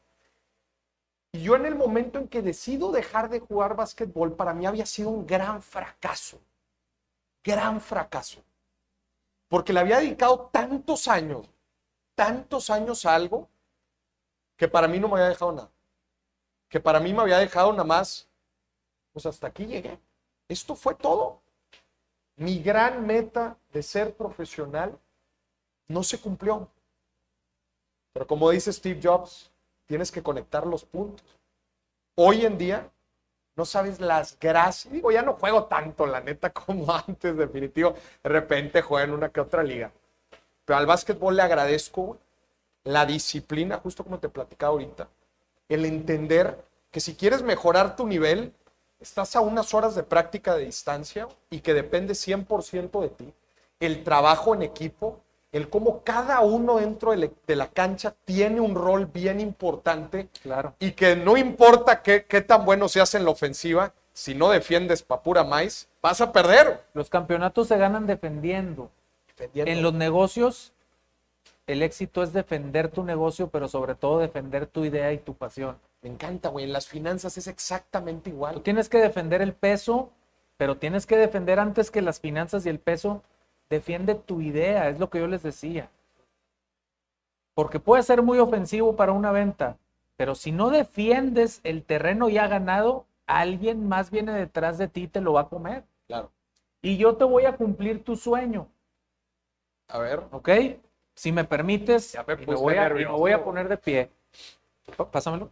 Y yo en el momento en que decido dejar de jugar básquetbol, para mí había sido un gran fracaso. Gran fracaso. Porque le había dedicado tantos años, tantos años a algo que para mí no me había dejado nada. Que para mí me había dejado nada más, pues hasta aquí llegué. Esto fue todo. Mi gran meta de ser profesional no se cumplió. Pero como dice Steve Jobs, tienes que conectar los puntos. Hoy en día, no sabes las gracias. Digo, ya no juego tanto, la neta, como antes, definitivo. De repente juego en una que otra liga. Pero al básquetbol le agradezco la disciplina, justo como te platicaba ahorita. El entender que si quieres mejorar tu nivel, estás a unas horas de práctica de distancia y que depende 100% de ti. El trabajo en equipo, el cómo cada uno dentro de, la cancha tiene un rol bien importante Claro. y que no importa qué, qué tan bueno seas en la ofensiva, si no defiendes pa' pura maíz, vas a perder. Los campeonatos se ganan defendiendo. En los negocios, el éxito es defender tu negocio, pero sobre todo defender tu idea y tu pasión. Me encanta, güey. En las finanzas es exactamente Tú igual. tienes que defender el peso, pero tienes que defender antes que las finanzas y el peso. Defiende tu idea, es lo que yo les decía. Porque puede ser muy ofensivo para una venta, pero si no defiendes el terreno ya ganado, alguien más viene detrás de ti y te lo va a comer. Claro. Y yo te voy a cumplir tu sueño. A ver. ¿Ok? Si me permites, me voy a, me voy a poner de pie. Pásamelo.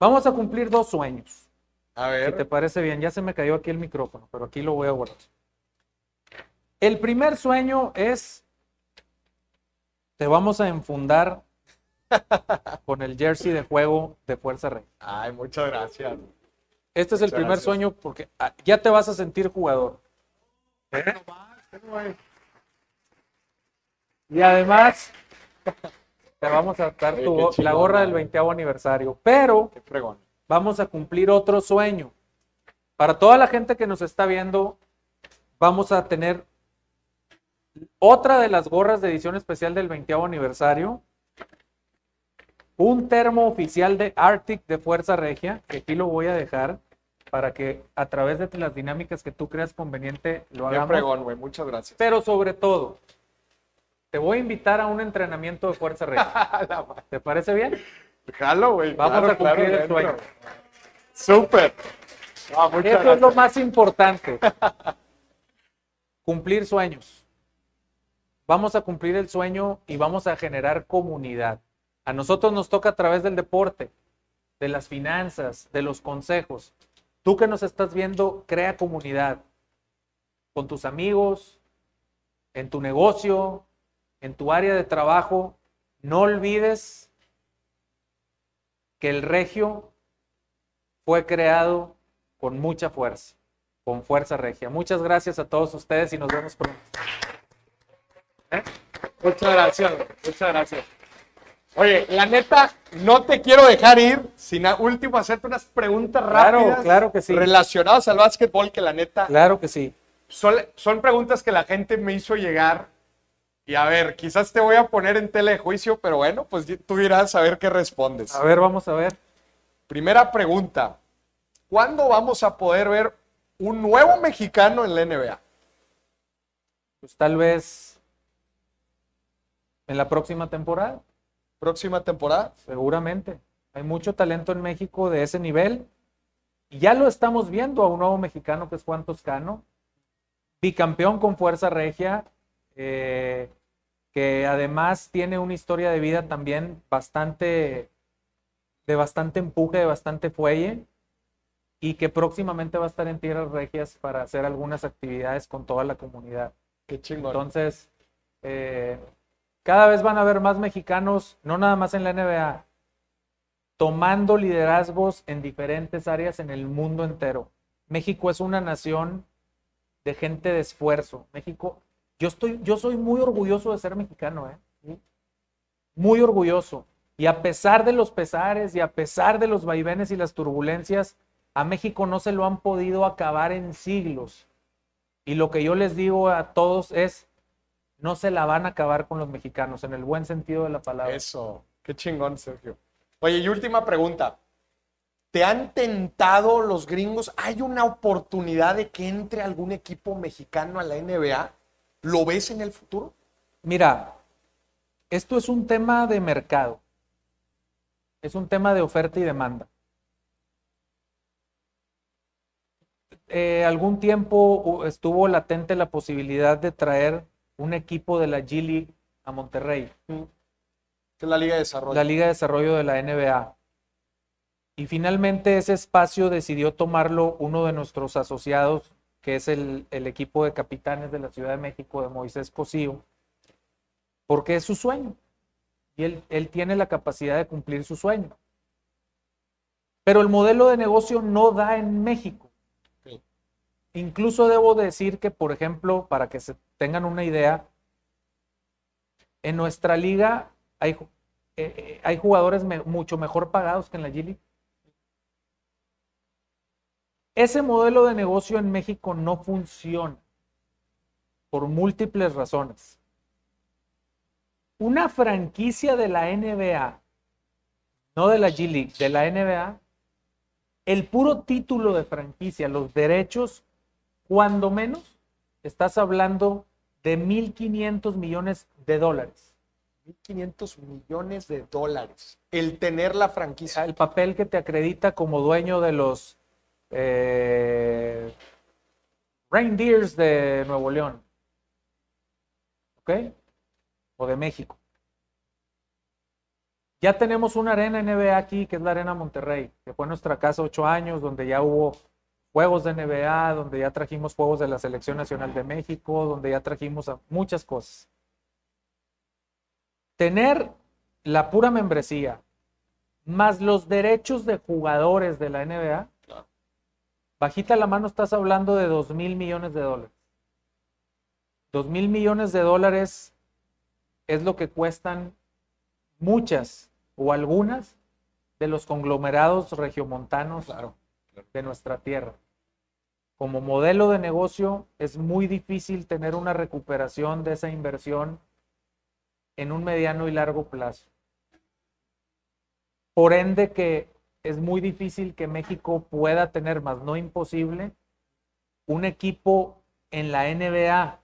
Vamos a cumplir dos sueños. A Si te ver. parece bien, ya se me cayó aquí el micrófono, pero aquí lo voy a guardar. El primer sueño es, te vamos a enfundar con el jersey de juego de Fuerza Rey. Ay, muchas gracias. Este es el primer gracias. sueño porque ah, ya te vas a sentir jugador. Y además, te vamos a dar Oye, la gorra del madre. 20 aniversario. Pero vamos a cumplir otro sueño. Para toda la gente que nos está viendo, vamos a tener otra de las gorras de edición especial del 20 aniversario. Un termo oficial de Arctic de Fuerza Regia, que aquí lo voy a dejar para que a través de las dinámicas que tú creas conveniente lo Qué hagamos. fregón, güey. Muchas gracias. Pero sobre todo, te voy a invitar a un entrenamiento de Fuerza Regia. ¿Te parece bien? Jalo, güey. Vamos claro, a cumplir claro, el sueño. Súper. Ah, Eso es lo más importante. cumplir sueños. Vamos a cumplir el sueño y vamos a generar comunidad. A nosotros nos toca a través del deporte, de las finanzas, de los consejos. Tú que nos estás viendo, crea comunidad con tus amigos, en tu negocio, en tu área de trabajo. no olvides que el regio fue creado con mucha fuerza, con fuerza regia. Muchas gracias a todos ustedes y nos vemos pronto. ¿Eh? Muchas gracias, muchas gracias. Oye, la neta, no te quiero dejar ir sin a último hacerte unas preguntas Claro, rápidas claro que sí. relacionadas al básquetbol que la neta Claro que sí. son, son preguntas que la gente me hizo llegar. Y a ver, quizás te voy a poner en tela de juicio, pero bueno, pues tú dirás a ver qué respondes. A ver, vamos a ver. Primera pregunta. ¿Cuándo vamos a poder ver un nuevo mexicano en la NBA? Pues tal vez en la próxima temporada, ¿Próxima temporada? seguramente. Hay mucho talento en México de ese nivel. Y ya lo estamos viendo a un nuevo mexicano que es Juan Toscano, bicampeón con fuerza regia, eh, que además tiene una historia de vida también bastante, de bastante empuje, de bastante fuelle, y que próximamente va a estar en tierras regias para hacer algunas actividades con toda la comunidad. Qué chingón. Entonces, eh, cada vez van a haber más mexicanos, no nada más en la NBA, tomando liderazgos en diferentes áreas en el mundo entero. México es una nación de gente de esfuerzo. México, yo estoy, yo soy muy orgulloso de ser mexicano, ¿eh? Muy orgulloso. Y a pesar de los pesares y a pesar de los vaivenes y las turbulencias, a México no se lo han podido acabar en siglos. Y lo que yo les digo a todos es, no se la van a acabar con los mexicanos, en el buen sentido de la palabra. Eso, qué chingón, Sergio. Oye, y última pregunta. ¿Te han tentado los gringos? ¿Hay una oportunidad de que entre algún equipo mexicano a la NBA? ¿Lo ves en el futuro? Mira, esto es un tema de mercado. Es un tema de oferta y demanda. Eh, algún tiempo uh, estuvo latente la posibilidad de traer un equipo de la G League a Monterrey, Que es la Liga de Desarrollo. la Liga de Desarrollo de la NBA. Y finalmente ese espacio decidió tomarlo uno de nuestros asociados, que es el, el equipo de capitanes de la Ciudad de México, de Moisés Cosío, porque es su sueño. Y él, él tiene la capacidad de cumplir su sueño. Pero el modelo de negocio no da en México. Incluso debo decir que, por ejemplo, para que se tengan una idea, en nuestra liga hay, eh, eh, jugadores mucho mejor pagados que en la G League. Ese modelo de negocio en México no funciona por múltiples razones. Una franquicia de la NBA, no de la G League, de la NBA, el puro título de franquicia, los derechos, cuando menos, estás hablando de 1.500 millones de dólares. 1.500 millones de dólares. El tener la franquicia. El papel que te acredita como dueño de los eh, Reindeers de Nuevo León. ¿Ok? O de México. Ya tenemos una arena NBA aquí, que es la Arena Monterrey, que fue nuestra casa ocho años, donde ya hubo juegos de NBA, donde ya trajimos juegos de la Selección Nacional de México, donde ya trajimos a muchas cosas. Tener la pura membresía, más los derechos de jugadores de la NBA, Claro. bajita la mano estás hablando de 2 mil millones de dólares. 2 mil millones de dólares es lo que cuestan muchas o algunas de los conglomerados regiomontanos Claro. De nuestra tierra. Como modelo de negocio es muy difícil tener una recuperación de esa inversión en un mediano y largo plazo. Por ende que es muy difícil que México pueda tener, más no imposible, un equipo en la NBA.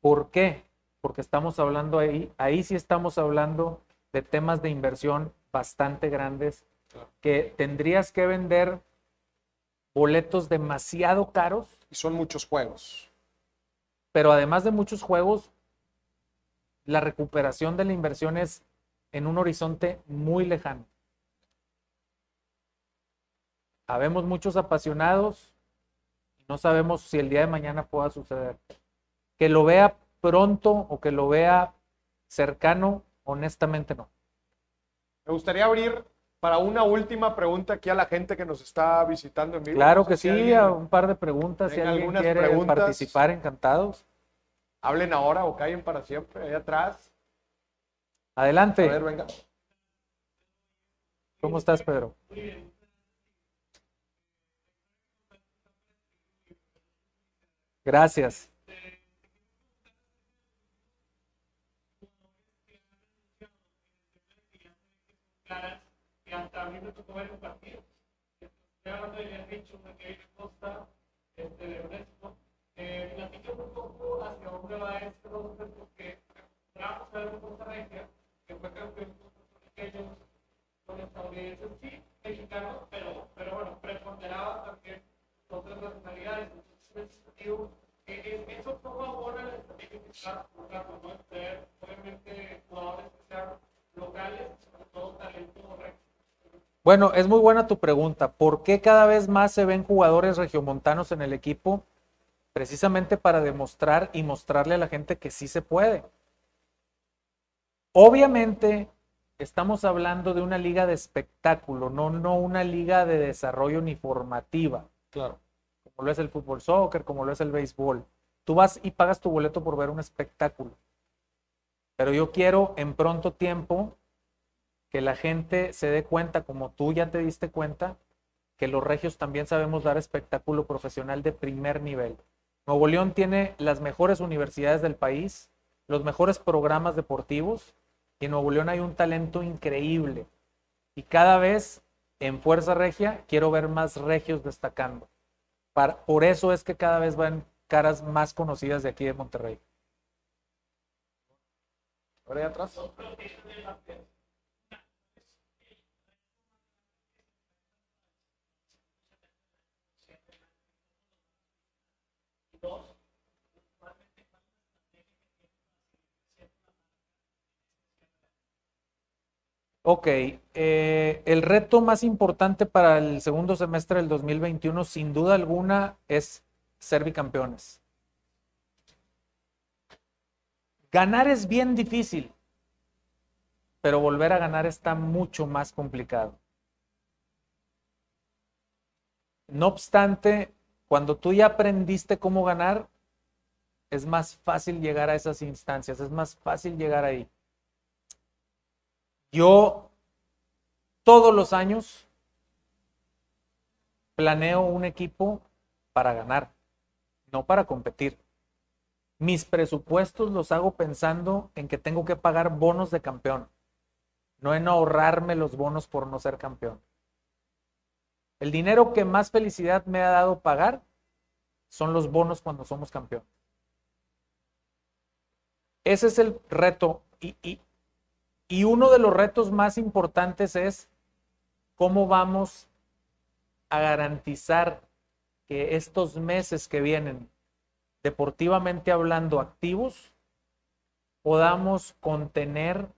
¿Por qué? Porque estamos hablando ahí, ahí sí estamos hablando de temas de inversión bastante grandes que tendrías que vender boletos demasiado caros, Y son muchos juegos. pero además de muchos juegos, la recuperación de la inversión es en un horizonte muy lejano. Habemos muchos apasionados y no sabemos si el día de mañana pueda suceder. Que lo vea pronto o que lo vea cercano, Honestamente no. Me gustaría abrir para una última pregunta aquí a la gente que nos está visitando en vivo. Claro No sé que si sí, alguien- a un par de preguntas. Si alguien quiere preguntas. participar, encantados. Hablen ahora o callen para siempre, allá atrás. Adelante. A ver, venga. ¿Cómo estás, Pedro? Gracias. claras que hasta a mí me tocó ver un partido. Estoy hablando de Kevin Costa, este, de Ernesto. Eh, un poco hacia dónde va esto, porque vamos a ver un Costa Rica, que fue campeón con con estadounidenses, sí, mexicanos, pero, pero bueno, preponderaba también otras nacionalidades. Entonces, sentido, eh, eh, eso cómo abona la estrategia que está buscando, ¿no? Tener, obviamente, jugadores que sean locales, sobre todo talento recto. Bueno, es muy buena tu pregunta. ¿Por qué cada vez más se ven jugadores regiomontanos en el equipo? Precisamente para demostrar y mostrarle a la gente que sí se puede. Obviamente, estamos hablando de una liga de espectáculo, no, no una liga de desarrollo ni formativa. Claro. como lo es el fútbol soccer, como lo es el béisbol. Tú vas y pagas tu boleto por ver un espectáculo. Pero yo quiero en pronto tiempo que la gente se dé cuenta, como tú ya te diste cuenta, que los regios también sabemos dar espectáculo profesional de primer nivel. Nuevo León tiene las mejores universidades del país, los mejores programas deportivos, y en Nuevo León hay un talento increíble. Y cada vez en Fuerza Regia quiero ver más regios destacando. Para- por eso es que cada vez van caras más conocidas de aquí de Monterrey. Ahora atrás. Ok, eh, el reto más importante para el segundo semestre del 2021, sin duda alguna, es ser bicampeones. Ganar es bien difícil, pero volver a ganar está mucho más complicado. No obstante, cuando tú ya aprendiste cómo ganar, es más fácil llegar a esas instancias, es más fácil llegar ahí. Yo todos los años planeo un equipo para ganar, no para competir. Mis presupuestos los hago pensando en que tengo que pagar bonos de campeón, no en ahorrarme los bonos por no ser campeón. El dinero que más felicidad me ha dado pagar son los bonos cuando somos campeón. Ese es el reto y, y uno de los retos más importantes es cómo vamos a garantizar que estos meses que vienen, deportivamente hablando, activos, podamos contener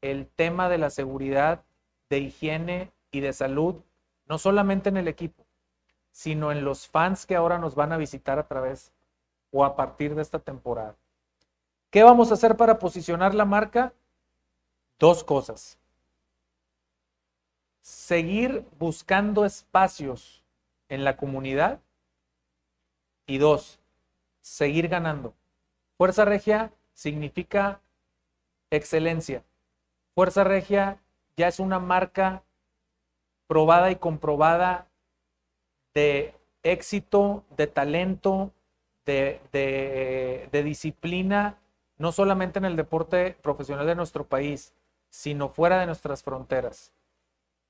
el tema de la seguridad, de higiene y de salud, no solamente en el equipo, sino en los fans que ahora nos van a visitar a través o a partir de esta temporada. ¿Qué vamos a hacer para posicionar la marca? Dos cosas. Seguir buscando espacios en la comunidad y dos, seguir ganando. Fuerza Regia significa excelencia. Fuerza Regia ya es una marca probada y comprobada de éxito, de talento, de, de, disciplina, no solamente en el deporte profesional de nuestro país, sino fuera de nuestras fronteras.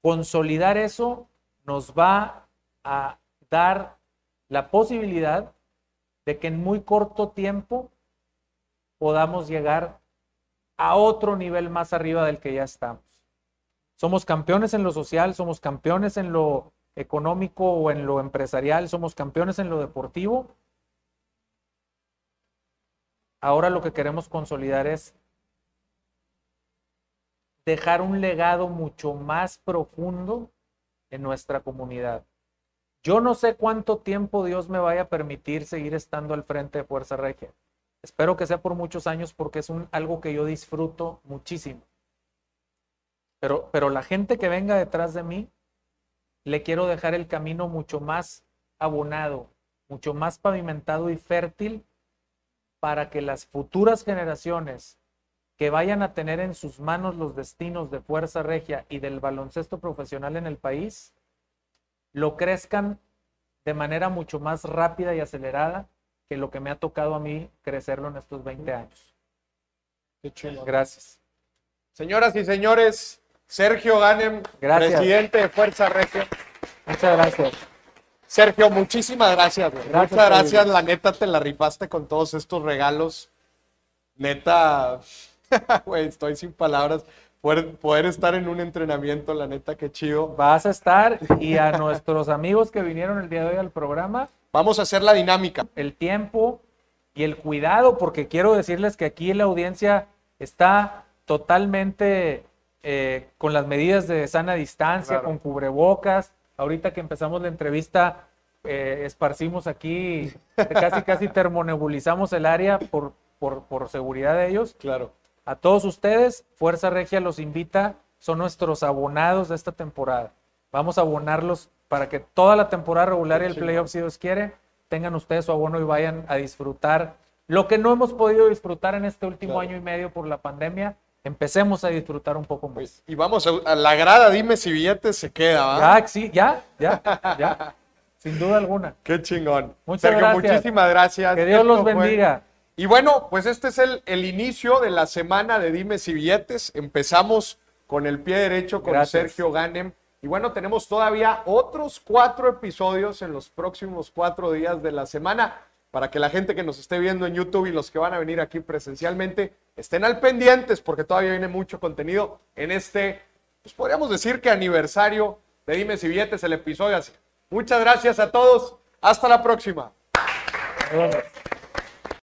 Consolidar eso nos va a dar la posibilidad de que en muy corto tiempo podamos llegar a otro nivel más arriba del que ya estamos. Somos campeones en lo social, somos campeones en lo económico o en lo empresarial, somos campeones en lo deportivo. Ahora lo que queremos consolidar es dejar un legado mucho más profundo en nuestra comunidad. Yo no sé cuánto tiempo Dios me vaya a permitir seguir estando al frente de Fuerza Regia. Espero que sea por muchos años porque es un, algo que yo disfruto muchísimo. Pero, pero la gente que venga detrás de mí, le quiero dejar el camino mucho más abonado, mucho más pavimentado y fértil para que las futuras generaciones que vayan a tener en sus manos los destinos de Fuerza Regia y del baloncesto profesional en el país, lo crezcan de manera mucho más rápida y acelerada que lo que me ha tocado a mí crecerlo en estos 20 años. Qué chulo. Gracias. Señoras y señores, Sergio Ganem, Gracias. presidente de Fuerza Regia. Muchas gracias. Sergio, muchísimas gracias, güey. Gracias, Muchas gracias, la neta te la rifaste con todos estos regalos. Neta, güey, estoy sin palabras. Poder, poder estar en un entrenamiento, la neta, qué chido. Vas a estar y a nuestros amigos que vinieron el día de hoy al programa, Vamos a hacer la dinámica. el tiempo y el cuidado, porque quiero decirles que aquí la audiencia está totalmente eh, con las medidas de sana distancia, Claro. con cubrebocas. Ahorita que empezamos la entrevista, eh, esparcimos aquí, casi casi termonebulizamos el área por, por, por seguridad de ellos. Claro. A todos ustedes, Fuerza Regia los invita, son nuestros abonados de esta temporada. Vamos a abonarlos para que toda la temporada regular y el playoff, si Dios quiere, tengan ustedes su abono y vayan a disfrutar lo que no hemos podido disfrutar en este último Claro. año y medio por la pandemia. Empecemos a disfrutar un poco más. Y vamos a, a la grada, dime si billetes se queda, ¿va? Ya, sí, ya, ya, ya. Sin duda alguna. Qué chingón. Muchas Sergio, gracias. muchísimas gracias. Que Dios Esto los fue- bendiga. Y bueno, pues este es el, el inicio de la semana de Dimes y Billetes. Empezamos con el pie derecho con Gracias. Sergio Ganem. Y bueno, tenemos todavía otros cuatro episodios en los próximos cuatro días de la semana para que la gente que nos esté viendo en YouTube y los que van a venir aquí presencialmente estén al pendientes porque todavía viene mucho contenido en este, pues podríamos decir que aniversario de Dimes y Billetes, el episodio así. Muchas gracias a todos. Hasta la próxima.